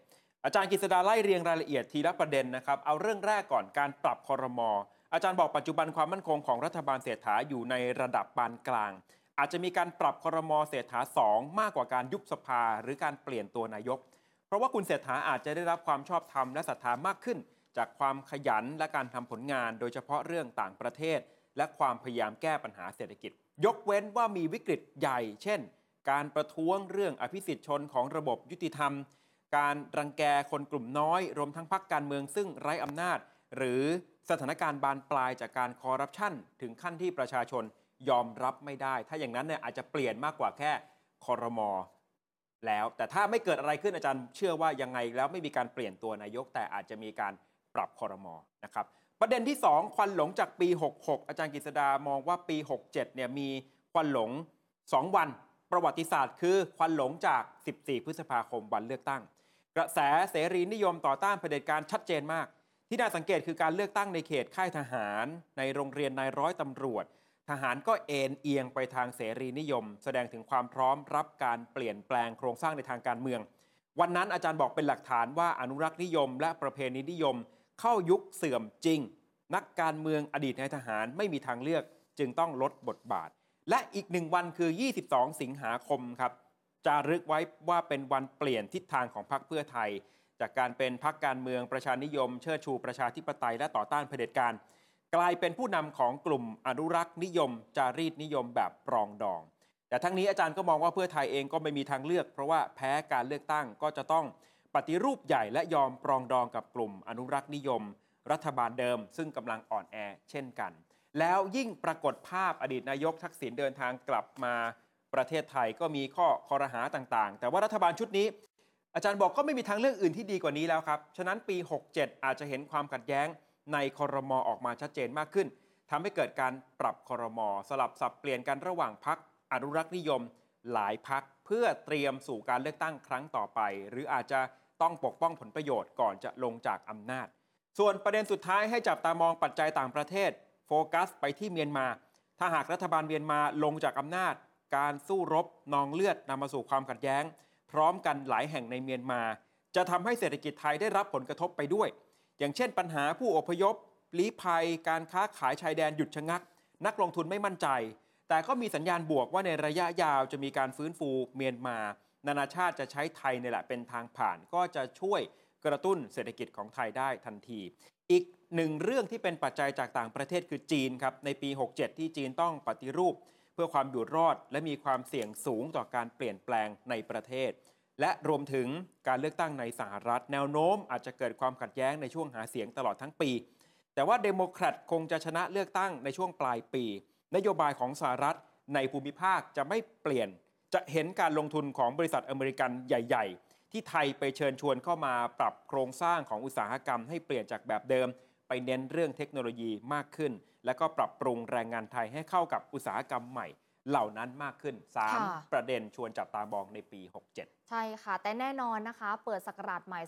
อาจารย์กฤษดาไล่เรียงรายละเอียดทีละประเด็นนะครับ เอาเรื่องแรกก่อนการปรับคอรมอ อาจารย์บอกปัจจุบันความมั่นคงของรัฐบาลเศรษฐาอยู่ในระดับปานกลาง อาจจะมีการปรับคอรมอเศรษฐาสองมากกว่าการยุบสภาหรือการเปลี่ยนตัวนายก เพราะว่าคุณเศรษฐาอาจจะได้รับความชอบธรรมและศรัทธามากขึ้น จากความขยันและการทำผลงาน โดยเฉพาะเรื่องต่างประเทศ และความพยายามแก้ปัญหาเศรษฐกิจ ยกเว้นว่ามีวิกฤตใหญ่ เช่น การประท้วงเรื่องอภิสิทธิชนของระบบยุติธรรม การรังแกคนกลุ่มน้อย รวมทั้งพรรคการเมืองซึ่งไร้อำนาจ หรือสถานการณ์บานปลายจากการคอร์รัปชันถึงขั้นที่ประชาชนยอมรับไม่ได้ ถ้าอย่างนั้นเนี่ยอาจจะเปลี่ยนมากกว่าแค่คอรมอแล้ว แต่ถ้าไม่เกิดอะไรขึ้นอาจารย์เชื่อว่ายังไงแล้วไม่มีการเปลี่ยนตัวนายก แต่อาจจะมีการปรับคอรมอนะครับประเด็นที่ 2 ควันหลงจากปี 66 อาจารย์กฤษดามองว่าปี 67เนี่ยมีควันหลง 2 วัน ประวัติศาสตร์คือควันหลงจาก 14 พฤษภาคมวันเลือกตั้ง กระแสเสรีนิยมต่อต้านเผด็จการชัดเจนมาก ที่น่าสังเกตคือการเลือกตั้งในเขตค่ายทหาร ในโรงเรียนนายร้อยตำรวจ ทหารก็เอ็นเอียงไปทางเสรีนิยม แสดงถึงความพร้อมรับการเปลี่ยนแปลงโครงสร้างในทางการเมือง วันนั้นอาจารย์บอกเป็นหลักฐานว่าอนุรักษ์นิยม และประเพณีนิยม เข้ายุคเสื่อมจริง นักการเมืองอดีตนายทหารไม่มีทางเลือกจึงต้องลดบทบาท และอีกหนึ่งวันคือ 22 สิงหาคมครับจารึกไว้ว่าเป็นวันเปลี่ยนทิศทางของพรรคเพื่อไทย จากการเป็นพรรคการเมืองประชานิยม เชิดชูประชาธิปไตยและต่อต้านเผด็จการ กลายเป็นผู้นำของกลุ่มอนุรักษ์นิยม จารีตนิยมแบบปรองดอง แต่ทั้งนี้อาจารย์ก็มองว่าเพื่อไทยเองก็ไม่มีทางเลือก เพราะว่าแพ้การเลือกตั้งก็จะต้องปฏิรูปใหญ่และยอมปรองดองกับกลุ่มอนุรักษ์นิยม รัฐบาลเดิม ซึ่งกำลังอ่อนแอเช่นกัน แล้วยิ่งปรากฏภาพอดีตนายกทักษิณเดินทางกลับมาประเทศไทยก็มีข้อคอรหาต่างๆ แต่ว่ารัฐบาลชุดนี้ อาจารย์บอกก็ไม่มีทางเลือกอื่นที่ดีกว่านี้แล้วครับ ฉะนั้นปี 67 อาจจะเห็นความขัดแย้งในคอรมอออกมาชัดเจนมากขึ้นทำให้เกิดการปรับคอรมอสลับสับเปลี่ยนกันระหว่างพักอนุรักษ์นิยม หลายพักเพื่อเตรียมสู่การเลือกตั้งครั้งต่อไป หรืออาจจะต้องปกป้องผลประโยชน์ก่อนจะลงจากอำนาจ ส่วนประเด็นสุดท้ายให้จับตามองปัจจัยต่างประเทศ โฟกัสไปที่เมียนมา ถ้าหากรัฐบาลเมียนมาลงจากอำนาจ การสู้รบนองเลือดนำมาสู่ความขัดแย้ง พร้อมกันหลายแห่งในเมียนมา จะทำให้เศรษฐกิจไทยได้รับผลกระทบไปด้วย อย่างเช่น ปัญหาผู้อพยพลี้ภัย การค้าขายชายแดนหยุดชะงัก นักลงทุนไม่มั่นใจ แต่ก็มีสัญญาณบวกว่าในระยะยาวจะมีการฟื้นฟูเมียนมา นานาชาติจะใช้ไทยนี่แหละเป็นทางผ่านก็จะช่วยกระตุ้นเศรษฐกิจของไทยได้ทันที อีกหนึ่งเรื่องที่เป็นปัจจัยจากต่างประเทศคือจีนครับในปี 67 ที่จีนต้องปฏิรูป พื่อความอยู่รอดและมีความเสี่ยงสูงต่อการเปลี่ยนแปลงในประเทศ และรวมถึงการเลือกตั้งในสหรัฐ แนวโน้มอาจจะเกิดความขัดแย้งในช่วงหาเสียงตลอดทั้งปี แต่ว่าเดโมแครตคงจะชนะเลือกตั้งในช่วงปลายปี นโยบายของสหรัฐในภูมิภาคจะไม่เปลี่ยน จะเห็นการลงทุนของบริษัทอเมริกันใหญ่ ๆ ที่ไทยไปเชิญชวนเข้ามาปรับโครงสร้างของอุตสาหกรรมให้เปลี่ยนจากแบบเดิม ไปเน้นเรื่องเทคโนโลยีมากขึ้น และก็ปรับปรุงแรงงานไทยให้เข้ากับอุตสาหกรรมใหม่ เหล่านั้นมากขึ้นค่ะ3ประเด็นชวนจับตามองในปี 67 ใช่ค่ะ แต่แน่นอนนะคะ เปิดศักราชใหม่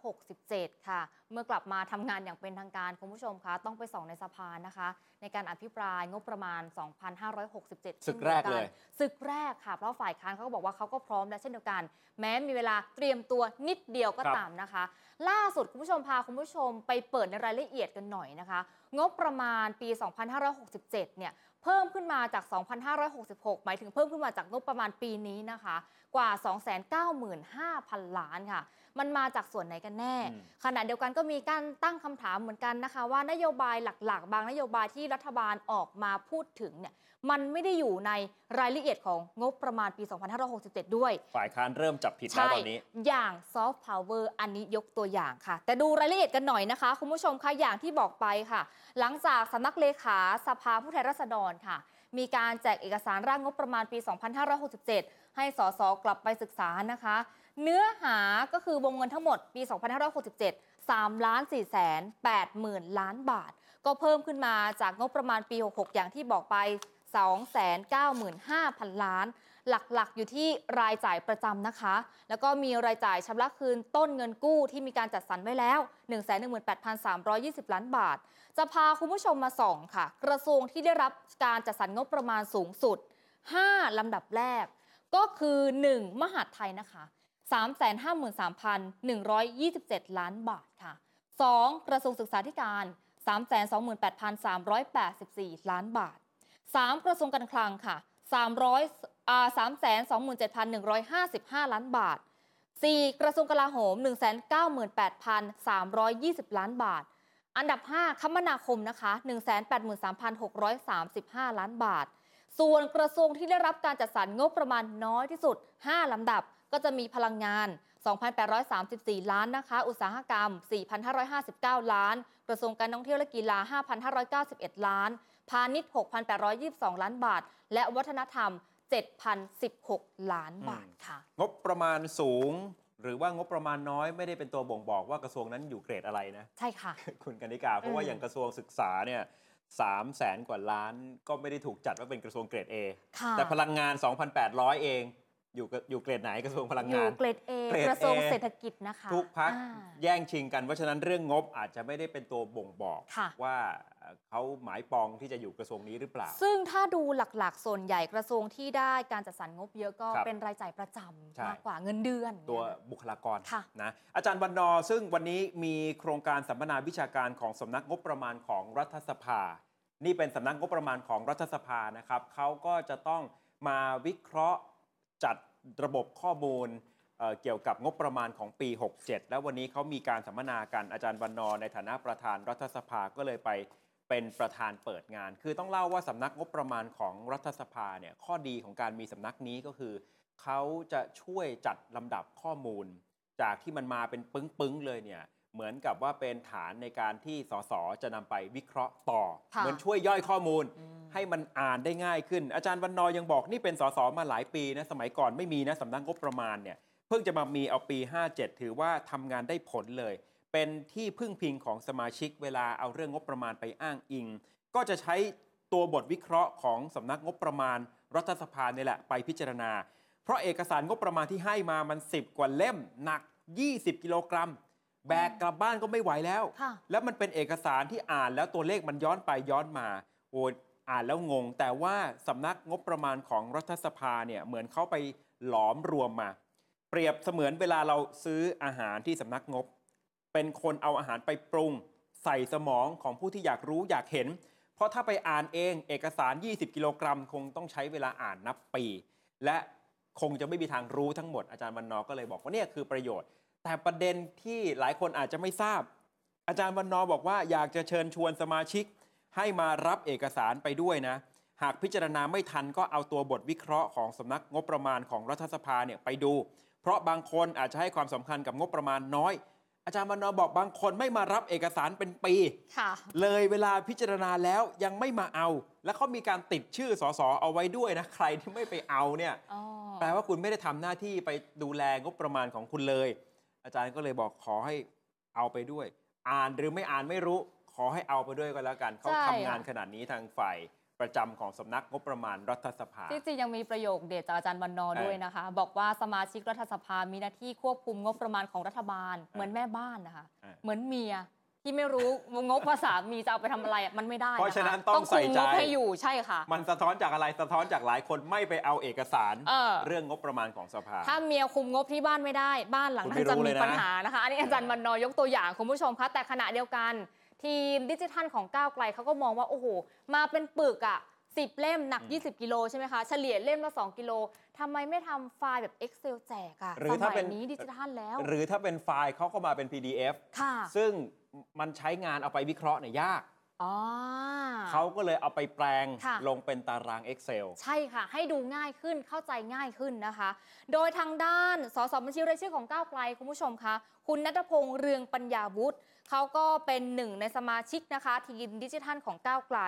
2567 ค่ะ เมื่อกลับมาทำงานอย่างเป็นทางการ คุณผู้ชมคะ ต้องไปส่องในสภานะคะ ในการอภิปรายงบประมาณ 2567ศึกแรกเลยศึกแรกค่ะ เพราะฝ่ายค้านเขาก็บอกว่าเขาก็พร้อมและเช่นเดียวกัน แม้มีเวลาเตรียมตัวนิดเดียวก็ตามนะคะ ล่าสุดคุณผู้ชมพาคุณผู้ชมไปเปิดในรายละเอียดกันหน่อยนะคะ งบประมาณปี 2567 เนี่ยเพิ่มขึ้นมาจาก 2,566 หมายถึงเพิ่มขึ้นมาจากงบประมาณปีนี้นะคะ กว่า 295,000 ล้านค่ะ มันมาจากส่วนไหนกันแน่อืมขณะเดียวกันก็มีการตั้งคำถามเหมือนกันนะคะ ว่านโยบายหลักๆ บางนโยบายที่รัฐบาลออกมาพูดถึงเนี่ยมันไม่ได้อยู่ในรายละเอียดของงบประมาณปี 2567 ด้วย ฝ่ายค้านเริ่มจับผิดแล้วตอนนี้ อย่าง soft power อันนี้ยกตัวอย่างค่ะ แต่ดูรายละเอียดกันหน่อยนะคะ คุณผู้ชมคะอย่างที่บอกไปค่ะ หลังจากสำนักเลขาสภาผู้แทนราษฎรค่ะ มีการแจกเอกสารร่างงบประมาณปี 2567 ให้สส. กลับไปศึกษานะคะ เนื้อหาก็คือวงเงินทั้งหมดปี 2567 3ล้าน4แสน8หมื่นล้านบาท ก็เพิ่มขึ้นมาจากงบประมาณปี 66 อย่างที่บอกไป 295,000 ล้าน หลักๆ อยู่ที่รายจ่ายประจำนะคะ แล้วก็มีรายจ่ายชำระคืนต้นเงินกู้ที่มีการจัดสรรไว้แล้ว 118,320 ล้านบาท จะพาคุณผู้ชมมาส่องค่ะ กระทรวงที่ได้รับการจัดสรรงบประมาณสูงสุด 5 ลำดับแรก ก็คือ 1. มหาดไทยนะคะ 353,127 ล้านบาทค่ะ 2. กระทรวงศึกษาธิการ 328,384 ล้านบาท 3. กระทรวงการคลังค่ะ300อ่า327,155 ล้านบาท 4. กระทรวงกลาโหม 198,320 ล้านบาท อันดับ 5 คมนาคมนะคะ 183,635 ล้านบาท ส่วนกระทรวงที่ได้รับการจัดสรรงบประมาณน้อยที่สุด 5 ลำดับก็จะมีพลังงาน 2,834 ล้านนะคะ อุตสาหกรรม 4,559 ล้าน กระทรวงการท่องเที่ยวและกีฬา 5,591 ล้าน พาณิชย์ 6,822 ล้านบาท และวัฒนธรรม 7,016 ล้านบาทค่ะ งบประมาณสูง หรือว่างบประมาณน้อยไม่ได้เป็นตัวบ่งบอกว่ากระทรวงนั้นอยู่เกรดอะไรนะ ใช่ค่ะ คุณกนิกา เพราะว่าอืมอย่างกระทรวงศึกษาเนี่ย สามแสนกว่าล้านก็ไม่ได้ถูกจัดว่าเป็นกระทรวงเกรด A ค่ะแต่พลังงาน 2,800 เอง อยู่กับอยู่เกรดไหนกระทรวงพลังอยู่งานเกรด A เกรด A กระทรวงเศรษฐกิจนะคะทุกพักอ่า แย่งชิงกัน เพราะฉะนั้นเรื่องงบอาจจะไม่ได้เป็นตัวบ่งบอก ค่ะ ว่าเขาหมายปองที่จะอยู่กระทรวงนี้หรือเปล่า ซึ่งถ้าดูหลักๆ ส่วนใหญ่กระทรวงที่ได้การจัดสรรงบเยอะก็ครับเป็นรายจ่ายประจใช่ำมากกว่าเงินเดือน ตัวเนี่ยบุคลากรค่ะ นะอาจารย์วันนอร์ซึ่งวันนี้มีโครงการสัมมนาวิชาการของสำนักงบประมาณของรัฐสภา นี่เป็นสำนักงบประมาณของรัฐสภานะครับเขาก็จะต้องมาวิเคราะห์ จัดระบบข้อมูลเเกี่ยวกับงบประมาณของปี 67 แล้ววันนี้เขามีการสัมมนากันอาจารย์วันนอในฐานะประธานรัฐสภาก็เลยไปเป็นประธานเปิดงาน คือต้องเล่าว่าสำนักงบประมาณของรัฐสภาเนี่ยข้อดีของการมีสำนักนี้ก็คือเขาจะช่วยจัดลำดับข้อมูล จากที่มันมาเป็นปึ้งๆเลยเนี่ย เหมือนกับว่าเป็นฐานในการที่สสจะนำไปวิเคราะห์ต่อค่ะเหมือนช่วยย่อยข้อมูลอืมให้มันอ่านได้ง่ายขึ้น อาจารย์วันนอร์ยังบอกนี่เป็นสสมาหลายปีนะสมัยก่อนไม่มีนะสำนักงบประมาณเนี่ยเพิ่งจะมามีเอาปี 57 ถือว่าทำงานได้ผลเลย เป็นที่พึ่งพิงของสมาชิกเวลาเอาเรื่องงบประมาณไปอ้างอิง ก็จะใช้ตัวบทวิเคราะห์ของสำนักงบประมาณ รัฐสภาเนี่ยแหละไปพิจารณา เพราะเอกสารงบประมาณที่ให้มามัน 10 กว่าเล่มหนัก 20 กิโลกรัม แบกกลับบ้านก็ไม่ไหวแล้ว ค่ะ แล้วมันเป็นเอกสารที่อ่านแล้วตัวเลขมันย้อนไปย้อนมาโอ้ยอ่านแล้วงง แต่ว่าสำนักงบประมาณของรัฐสภาเนี่ยเหมือนเขาไปหลอมรวมมา เปรียบเสมือนเวลาเราซื้ออาหารที่สำนักงบ เป็นคนเอาอาหารไปปรุง ใส่สมองของผู้ที่อยากรู้อยากเห็น เพราะถ้าไปอ่านเองเอกสาร 20 กิโลกรัม คงต้องใช้เวลาอ่านนับปี และคงจะไม่มีทางรู้ทั้งหมดอาจารย์วันนอร์ก็เลยบอกว่าเนี่ยคือประโยชน์ แต่ประเด็นที่หลายคนอาจจะไม่ทราบ อาจารย์วันนอร์บอกว่าอยากจะเชิญชวนสมาชิก ให้มารับเอกสารไปด้วยนะ หากพิจารณาไม่ทันก็เอาตัวบทวิเคราะห์ของสำนักงบประมาณของรัฐสภาเนี่ยไปดู เพราะบางคนอาจจะให้ความสำคัญกับงบประมาณน้อย อาจารย์วันนอร์บอกบางคนไม่มารับเอกสารเป็นปีค่ะเลยเวลาพิจารณาแล้วยังไม่มาเอา แล้วเขามีการติดชื่อสสเอาไว้ด้วยนะใครที่ไม่ไปเอาเนี่ยอ๋อแปลว่าคุณไม่ได้ทำหน้าที่ไปดูแลงบประมาณของคุณเลย อาจารย์ก็เลยบอกขอให้เอาไปด้วย อ่านหรือไม่อ่านไม่รู้ ขอให้เอาไปด้วยก็แล้วกันเขาใช่ทำงานค่ะขนาดนี้ทางฝ่ายประจำของสำนักงบประมาณรัฐสภาที่จริงยังมีประโยคเด็ดจากอาจารย์วันนอร์เออด้วยนะคะ บอกว่าสมาชิกรัฐสภามีหน้าที่ควบคุมงบประมาณของรัฐบาล เหมือนแม่บ้านนะคะเออเหมือนเมีย ที่ไม่รู้งบภาษามีจะเอาไปทำอะไรอะมันไม่ได้เพราะฉะนั้นคต้องใส่คุมใจงบให้อยู่ใช่ค่ะ มันสะท้อนจากอะไรสะท้อนจากหลายคนไม่ไปเอาเอกสารเออเรื่องงบประมาณของสภา ถ้าเมียคุมงบที่บ้านไม่ได้ บ้านหลังคุณนั้ไม่นจะรู้เลมียนะ ปัญหานะคะ อันนี้อาจารย์วันนอร์ยกตัวอย่างคุณผู้ชมคะแต่ขณะเดียวกัน ทีมดิจิทัลของก้าวไกลเขาก็มองว่า โอ้โห มาเป็นปึกอะ 10 เล่มหนัก 20 กิโลใช่ไหมคะ เฉลี่ยเล่มละ2กิโลทำไมไม่ทำไฟล์แบบ Excel แจกอะหรือสถ้ามัเป็ยนนี้ดิจิทัลแล้ว หรือถ้าเป็นไฟล์เขาก็มาเป็น PDF ค่ะ ซึ่งมันใช้งานเอาไปวิเคราะห์เนี่ยยากอ๋อเขาก็เลยเอาไปแปลงค่ะลงเป็นตาราง Excel ใช่ค่ะ ให้ดูง่ายขึ้นเข้าใจง่ายขึ้นนะคะ โดยทางด้านสสบัญชีรายชื่อของก้าวไกลคุณผู้ชมคะคุณนัทพงษ์เรืองปัญญาวุฒิเขาก็เป็นหนึ่งในสมาชิกนะคะ ทีมดิจิทัลของก้าวไกล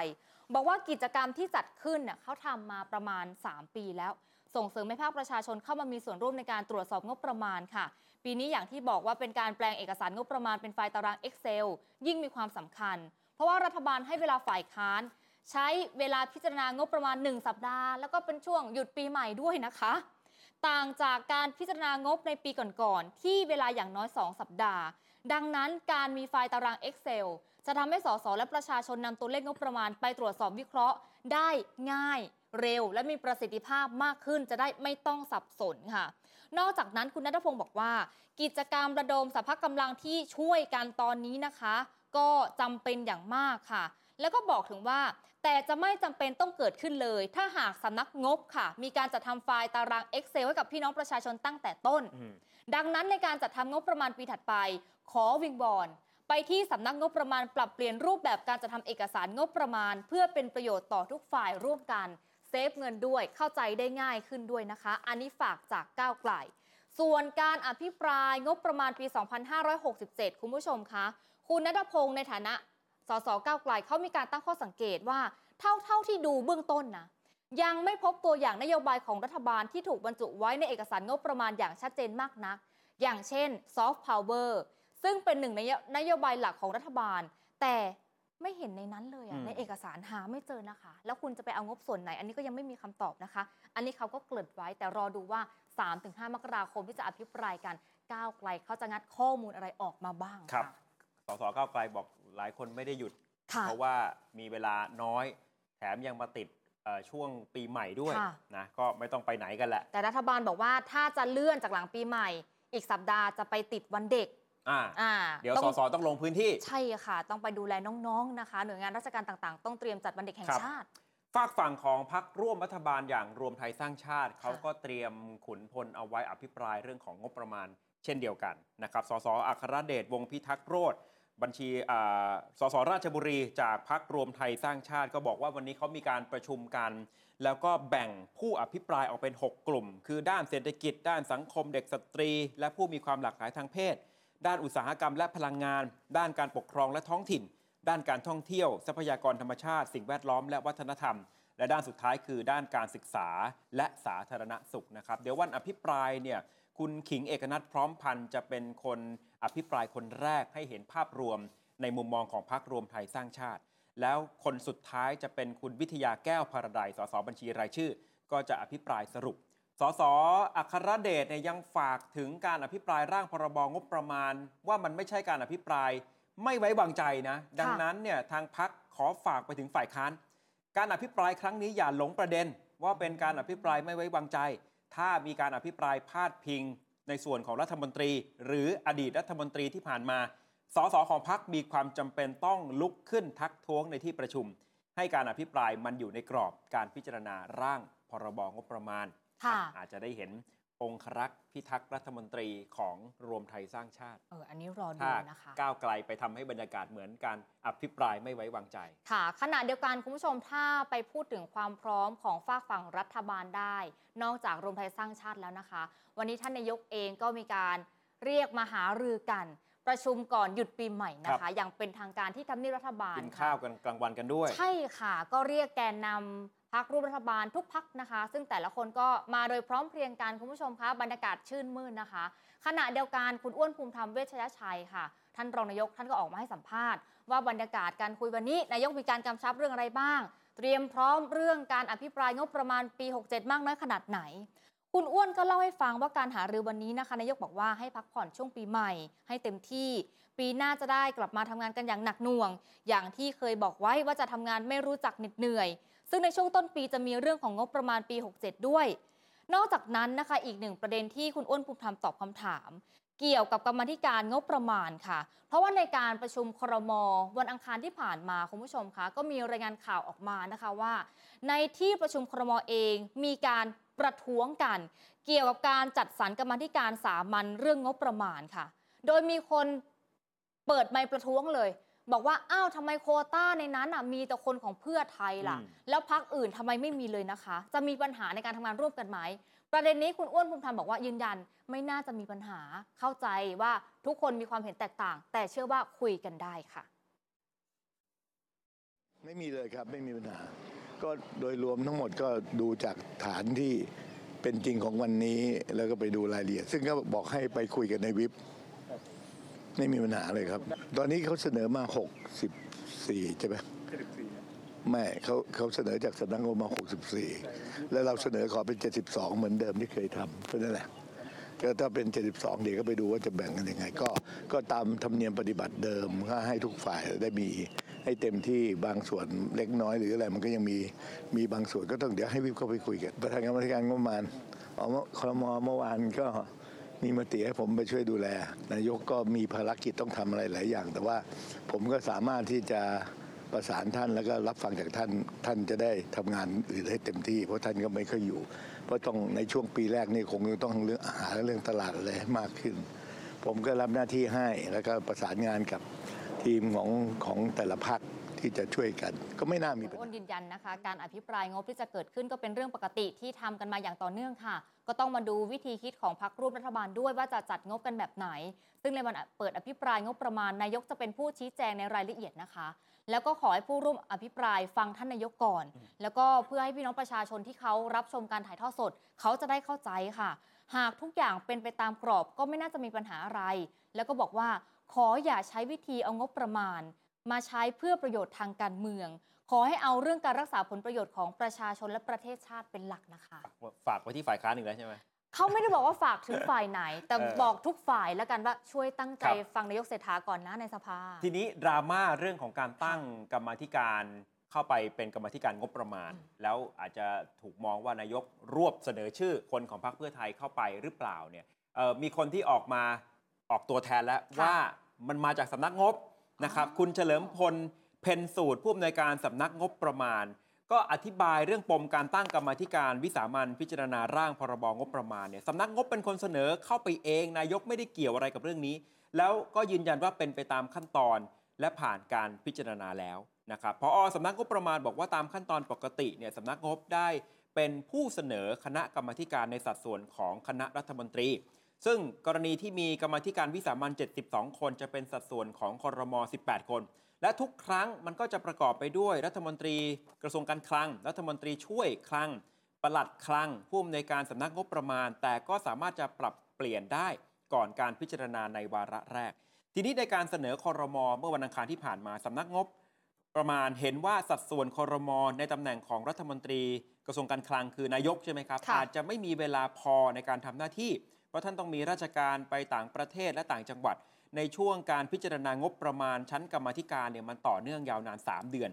บอกว่ากิจกรรมที่จัดขึ้นเน่ยเขาทำมาประมาณ 3 ปีแล้ว ส่งเสริมให้ภาคประชาชนเข้ามามีส่วนร่วมในการตรวจสอบงบประมาณค่ะ ปีนี้อย่างที่บอกว่าเป็นการแปลงเอกสารงบประมาณเป็นไฟล์ตาราง Excel ยิ่งมีความสำคัญ เพราะว่ารัฐบาลให้เวลาฝ่ายค้านใช้เวลาพิจารณางบประมาณ 1 สัปดาห์ แล้วก็เป็นช่วงหยุดปีใหม่ด้วยนะคะ ต่างจากการพิจารณางบในปีก่อนๆที่เวลาอย่างน้อย 2 สัปดาห์ ดังนั้นการมีไฟล์ตาราง Excel จะทำให้สสและประชาชนนำตัวเลขงบประมาณไปตรวจสอบวิเคราะห์ได้ง่ายเร็ว และมีประสิทธิภาพมากขึ้นจะได้ไม่ต้องสับสนค่ะ นอกจากนั้นคุณนัทพงศ์บอกว่า กิจกรรมระดมสรรพกำลังที่ช่วยกันตอนนี้นะคะ ก็จำเป็นอย่างมากค่ะ แล้วก็บอกถึงว่า แต่จะไม่จำเป็นต้องเกิดขึ้นเลย ถ้าหากสำนักงบค่ะ มีการจัดทำไฟล์ตาราง Excel ให้กับพี่น้องประชาชนตั้งแต่ต้นอืมดังนั้นในการจัดทำงบประมาณปีถัดไป ขอวิงบอล ไปที่สำนักงบประมาณปรับเปลี่ยนรูปแบบการจัดทำเอกสารงบประมาณ เพื่อเป็นประโยชน์ต่อทุกฝ่ายร่วมกันเซฟเงินด้วยเข้าใจได้ง่ายขึ้นด้วยนะคะ อันนี้ฝากจากก้าวไกลส่วนการอภิปรายงบประมาณปี 2567 คุณผู้ชมคะคุณนัทพงศ์ในฐานะสสก้าวไกลเขามีการตั้งข้อสังเกตว่าเท่าเท่าที่ดูเบื้องต้นนะยังไม่พบตัวอย่างนโยบายของรัฐบาลที่ถูกบรรจุไว้ในเอกสารงบประมาณอย่างชัดเจนมากนัก อย่างเช่น soft power ซึ่งเป็นหนึ่งในนโยบายหลักของรัฐบาล แต่ไม่เห็นในนั้นเลยอือะมในเอกสารหาไม่เจอนะคะ แล้วคุณจะไปเอางบส่วนไหน อันนี้ก็ยังไม่มีคำตอบนะคะ อันนี้เขาก็เกริ่นไว้แต่รอดูว่า 3-5 มกราคมที่จะอภิปรายกันก้าวไกลเขาจะงัดข้อมูลอะไรออกมาบ้างครับะสสก้าวไกลบอกหลายคนไม่ได้หยุดค่ะเพราะว่ามีเวลาน้อย แถมยังมาติดเอ่อช่วงปีใหม่ด้วยค่ะนะก็ไม่ต้องไปไหนกันแหละ แต่รัฐบาลบอกว่าถ้าจะเลื่อนจากหลังปีใหม่ อีกสัปดาห์จะไปติดวันเด็ก อ่าอ่าเดี๋ยวต้สองสต้องลงพื้นที่ ใช่ค่ะ ต้องไปดูแลน้องๆนะคะ หน่วยงานราชการต่างๆ ต้องเตรียมจัดวันเด็กแห่งครับชาติฝากฝั่งของพักร่วมรัฐบาลอย่างรวมไทยสร้างชาติ เขาก็เตรียมขุนพลเอาไว้อภิปรายเรื่องของงบประมาณ เช่นเดียวกันนะครับสสอัครเดชวงศ์พิทักษ์โรธบัญชีอ่าสสราชบุรีจากพักรวมไทยสร้างชาติ ก็บอกว่าวันนี้เขามีการประชุมกัน แล้วก็แบ่งผู้อภิปรายออกเป็น 6 กลุ่ม คือด้านเศรษฐกิจ ด้านสังคมเด็กสตรี และผู้มีความหลากหลายทางเพศ ด้านอุตสาหกรรมและพลังงาน ด้านการปกครองและท้องถิ่น ด้านการท่องเที่ยว ทรัพยากรธรรมชาติ สิ่งแวดล้อมและวัฒนธรรม และด้านสุดท้ายคือด้านการศึกษาและสาธารณสุขนะครับ เดี๋ยววันอภิปรายเนี่ยคุณขิงเอกนัทพร้อมพันธ์จะเป็นคนอภิปรายคนแรกให้เห็นภาพรวม ในมุมมองของพรรครวมไทยสร้างชาติ แล้วคนสุดท้ายจะเป็นคุณวิทยาแก้วพาราไดสสบัญชีรายชื่อ ก็จะอภิปรายสรุป สสอัครเดชเนี่ยยังฝากถึงการอภิปรายร่างพรบงบประมาณ ว่ามันไม่ใช่การอภิปรายไม่ไว้วางใจนะ ดังนั้นเนี่ยทางพักขอฝากไปถึงฝ่ายค้าน การอภิปรายครั้งนี้อย่าหลงประเด็น ว่าเป็นการอภิปรายไม่ไว้วางใจ ถ้ามีการอภิปรายพาดพิง ในส่วนของรัฐมนตรี หรืออดีตรัฐมนตรีที่ผ่านมาสสของพักมีความจำเป็นต้องลุกขึ้นทักท้วงในที่ประชุม ให้การอภิปรายมันอยู่ในกรอบการพิจารณาร่างพรบงบประมาณค่ะ อาจจะได้เห็นองครักษ์พิทักษ์รัฐมนตรีของรวมไทยสร้างชาติ เออ อันนี้รอดูถ้านะคะ ก้าวไกลไปทำให้บรรยากาศเหมือนการอภิปรายไม่ไว้วางใจ ค่ะ ขณะเดียวกันคุณผู้ชมถ้าไปพูดถึงความพร้อมของฝากฝั่งรัฐบาลได้ นอกจากรวมไทยสร้างชาติแล้วนะคะ วันนี้ท่านนายกเองก็มีการเรียกมาหารือกัน ประชุมก่อนหยุดปีใหม่นะครัคะบอย่างเป็นทางการที่ทำเนียบรัฐบาลกินค่ะข้าวกันกลางวันกันด้วย ใช่ค่ะ ก็เรียกแกนนำ พักร่วมรัฐบาลทุกพักนะคะ ซึ่งแต่ละคนก็มาโดยพร้อมเพรียงกันคุณผู้ชมคะบรรยากาศชื่นมื่นนะคะ ขณะเดียวกันคุณอ้วนภูมิธรรมเวชยชัยค่ะ ท่านรองนายกท่านก็ออกมาให้สัมภาษณ์ว่าบรรยากาศการคุยวันนี้นายกมีการกำชับเรื่องอะไรบ้าง เตรียมพร้อมเรื่องการอภิปรายงบประมาณปี 67 มากน้อยขนาดไหนคุณอ้วนก็เล่าให้ฟังว่าการหารือวันนี้นะคะนายกบอกว่าให้พักผ่อนช่วงปีใหม่ ให้เต็มที่ ปีหน้าจะได้กลับมาทำงานกันอย่างหนักหน่วง อย่างที่เคยบอกไว้ว่าจะทำงานไม่รู้จักเหน็ดเหนื่อย ซึ่งในช่วงต้นปีจะมีเรื่องของงบประมาณปี 67 ด้วย นอกจากนั้นนะคะอีกหนึ่งประเด็นที่คุณอ้วนภูมิธรรมตอบคำถาม เกี่ยวกับกรรมธิการงบประมาณค่ะ เพราะว่าในการประชุมครม วันอังคารที่ผ่านมาคุณผู้ชมคะก็มีรายงานข่าวออกมานะคะว่า ในที่ประชุมครมเองมีการประท้วงกัน เกี่ยวกับการจัดสรรกรรมธิการสามัญเรื่องงบประมาณค่ะ โดยมีคนเปิดไมค์ประท้วงเลย บอกว่าอ้าวทำไมโควต้าในนั้นอะมีแต่คนของเพื่อไทยล่ะ อืม แล้วพักอื่นทำไมไม่มีเลยนะคะ จะมีปัญหาในการทำงานร่วมกันไหม ประเด็นนี้คุณอ้วนภูมิธรรมบอกว่ายืนยันไม่น่าจะมีปัญหาเข้าใจว่าทุกคนมีความเห็นแตกต่าง แต่เชื่อว่าคุยกันได้ค่ะ ไม่มีเลยครับไม่มีปัญหา ก็โดยรวมทั้งหมดก็ดูจากฐานที่เป็นจริงของวันนี้แล้วก็ไปดูรายละเอียด ซึ่งก็บอกให้ไปคุยกันในวิบ ไม่มีปัญหาเลยครับ ตอนนี้เขาเสนอมา 64 ใช่ไหมไม่เขาเขาเสนอจากสำนักงบมา 64 แล้วเราเสนอขอเป็น 72 เหมือนเดิมที่เคยทำก็นั่นแหละก็ถ้าเป็น 72 เดี๋ยวก็ไปดูว่าจะแบ่งกันยังไง ก็ก็ตามธรรมเนียมปฏิบัติเดิมก็ให้ทุกฝ่ายได้มีให้เต็มที่บางส่วนเล็กน้อยหรืออะไรมันก็ยังมีมีบางส่วนก็ต้องเดี๋ยวให้วิบเข้าไปคุยกันประธานกรรมธิการงบประมาณออครมเมื่อวานก็ มีมติให้ผมไปช่วยดูแล นายกก็มีภารกิจต้องทำอะไรหลายอย่าง แต่ว่าผมก็สามารถที่จะประสานท่านแล้วก็รับฟังจากท่านท่านจะได้ทำงานอื่นให้เต็มที่ เพราะท่านก็ไม่ค่อยอยู่ เพราะต้องในช่วงปีแรกนี่คงต้องเรื่องอาหารและเรื่องตลาดอะไรให้มากขึ้น ผมก็รับหน้าที่ให้แล้วก็ประสานงานกับทีมของของแต่ละพักที่จะช่วยกัน ก็ไม่น่ามีปัญอ้นยืนยันนะคะ การอภิปรายงบที่จะเกิดขึ้นก็เป็นเรื่องปกติที่ทำกันมาอย่างต่อเนื่องค่ะ ก็ต้องมาดูวิธีคิดของพรรคร่วมรัฐบาลด้วยว่าจะจัดงบกันแบบไหน ซึ่งในวันเปิดอภิปรายงบประมาณนายกจะเป็นผู้ชี้แจงในรายละเอียดนะคะ แล้วก็ขอให้ผู้ร่วมอภิปรายฟังท่านนายกก่อน แล้วก็เพื่อให้พี่น้องประชาชนที่เขารับชมการถ่ายทอดสด เขาจะได้เข้าใจค่ะ หากทุกอย่างเป็นไปตามกรอบก็ไม่น่าจะมีปัญหาอะไร แล้วก็บอกว่าขออย่าใช้วิธีเอางบประมาณ มาใช้เพื่อประโยชน์ทางการเมือง ขอให้เอาเรื่องการรักษาผลประโยชน์ของประชาชนและประเทศชาติเป็นหลักนะคะ ฝากไว้ที่ฝ่ายค้านอีกแล้วใช่ไหมเขาไม่ได้บอกว่าฝากถึงฝ่ายไหน แต่เออบอกทุกฝ่ายแล้วกันว่าช่วยตั้งใจครับฟังนายกเศรษฐาก่อนนะในสภา ทีนี้ดราม่าเรื่องของการตั้งกรรมาธิการเข้าไปเป็นกรรมาธิการงบประมาณอืมแล้วอาจจะถูกมองว่านายกรวบเสนอชื่อคนของพรรคเพื่อไทยเข้าไปหรือเปล่าเนี่ยเอ่อมีคนที่ออกมาออกตัวแทนแล้วว่ามันมาจากสำนักงบนะครับ คุณเฉลิมพล เพนสูตรผู้อำนวยการสำนักงบประมาณ ก็อธิบายเรื่องปมการตั้งกรรมธิการวิสามันพิจารณาร่างพรบงบประมาณเนี่ยสำนักงบเป็นคนเสนอเข้าไปเองนายกไม่ได้เกี่ยวอะไรกับเรื่องนี้ แล้วก็ยืนยันว่าเป็นไปตามขั้นตอนและผ่านการพิจารณาแล้วนะครับพอสำนักงบประมาณบอกว่าตามขั้นตอนปกติเนี่ยสำนักงบได้เป็นผู้เสนอคณะกรรมธิการในสัดส่วนของคณะรัฐมนตรี ซึ่งกรณีที่มีกรรมธิการวิสามัน72 คน จะเป็นสัดส่วนของคอรมอ18 คน และทุกครั้งมันก็จะประกอบไปด้วยรัฐมนตรีกระทรวงการคลัง รัฐมนตรีช่วยคลังปลัดคลังผู้อำนวยการสำนักงบประมาณ แต่ก็สามารถจะปรับเปลี่ยนได้ก่อนการพิจารณาในวาระแรก ทีนี้ในการเสนอคอรมอเมื่อวันอังคารที่ผ่านมาสำนักงบ ประมาณเห็นว่าสัดส่วนคอรมอในตำแหน่งของรัฐมนตรีกระทรวงการคลังคือนายกใช่ไหมครับค่ะอาจจะไม่มีเวลาพอในการทำหน้าที่ เพราะท่านต้องมีราชการไปต่างประเทศและต่างจังหวัด ในช่วงการพิจารณางบประมาณชั้นกรรมธิการเนี่ยมันต่อเนื่องยาวนาน 3 เดือน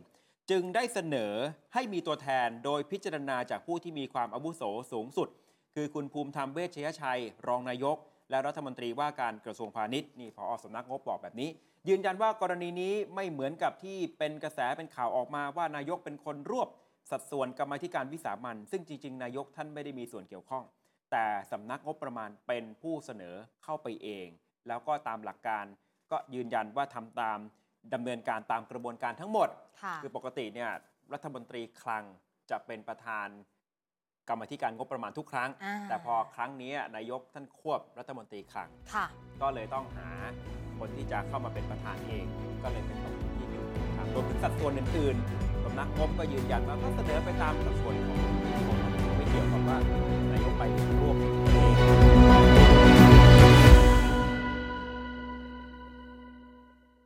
จึงได้เสนอให้มีตัวแทนโดยพิจารณาจากผู้ที่มีความอาวุโสสูงสุด คือคุณภูมิธรรมเวชยชัย รองนายก และรัฐมนตรีว่าการกระทรวงพาณิชย์นี่พอสำนักงบบอกแบบนี้ ยืนยันว่ากรณีนี้ไม่เหมือนกับที่เป็นกระแสเป็นข่าวออกมาว่านายกเป็นคนรวบ สัดส่วนกรรมธิการวิสามันซึ่งจริงๆ นายกท่านไม่ได้มีส่วนเกี่ยวข้อง แต่สำนักงบประมาณเป็นผู้เสนอเข้าไปเอง แล้วก็ตามหลักการก็ยืนยันว่าทำตามดำเนินการตามกระบวนการทั้งหมดค่ะคือปกติเนี่ยรัฐมนตรีคลังจะเป็นประธานกรรมาธิการงบประมาณทุกครั้งอ่าแต่พอครั้งนี้นายกท่านควบรัฐมนตรีคลังค่ะก็เลยต้องหาคนที่จะเข้ามาเป็นประธานเอง ก็เลยเป็นตรงที่อยู่ทางรวมถึงสัดส่วนอื่นๆสำนักงบก็ยืนยันว่าก็เสนอไปตามสัดส่วนของของไม่เกี่ยวกับว่านายกไปร่วมเอง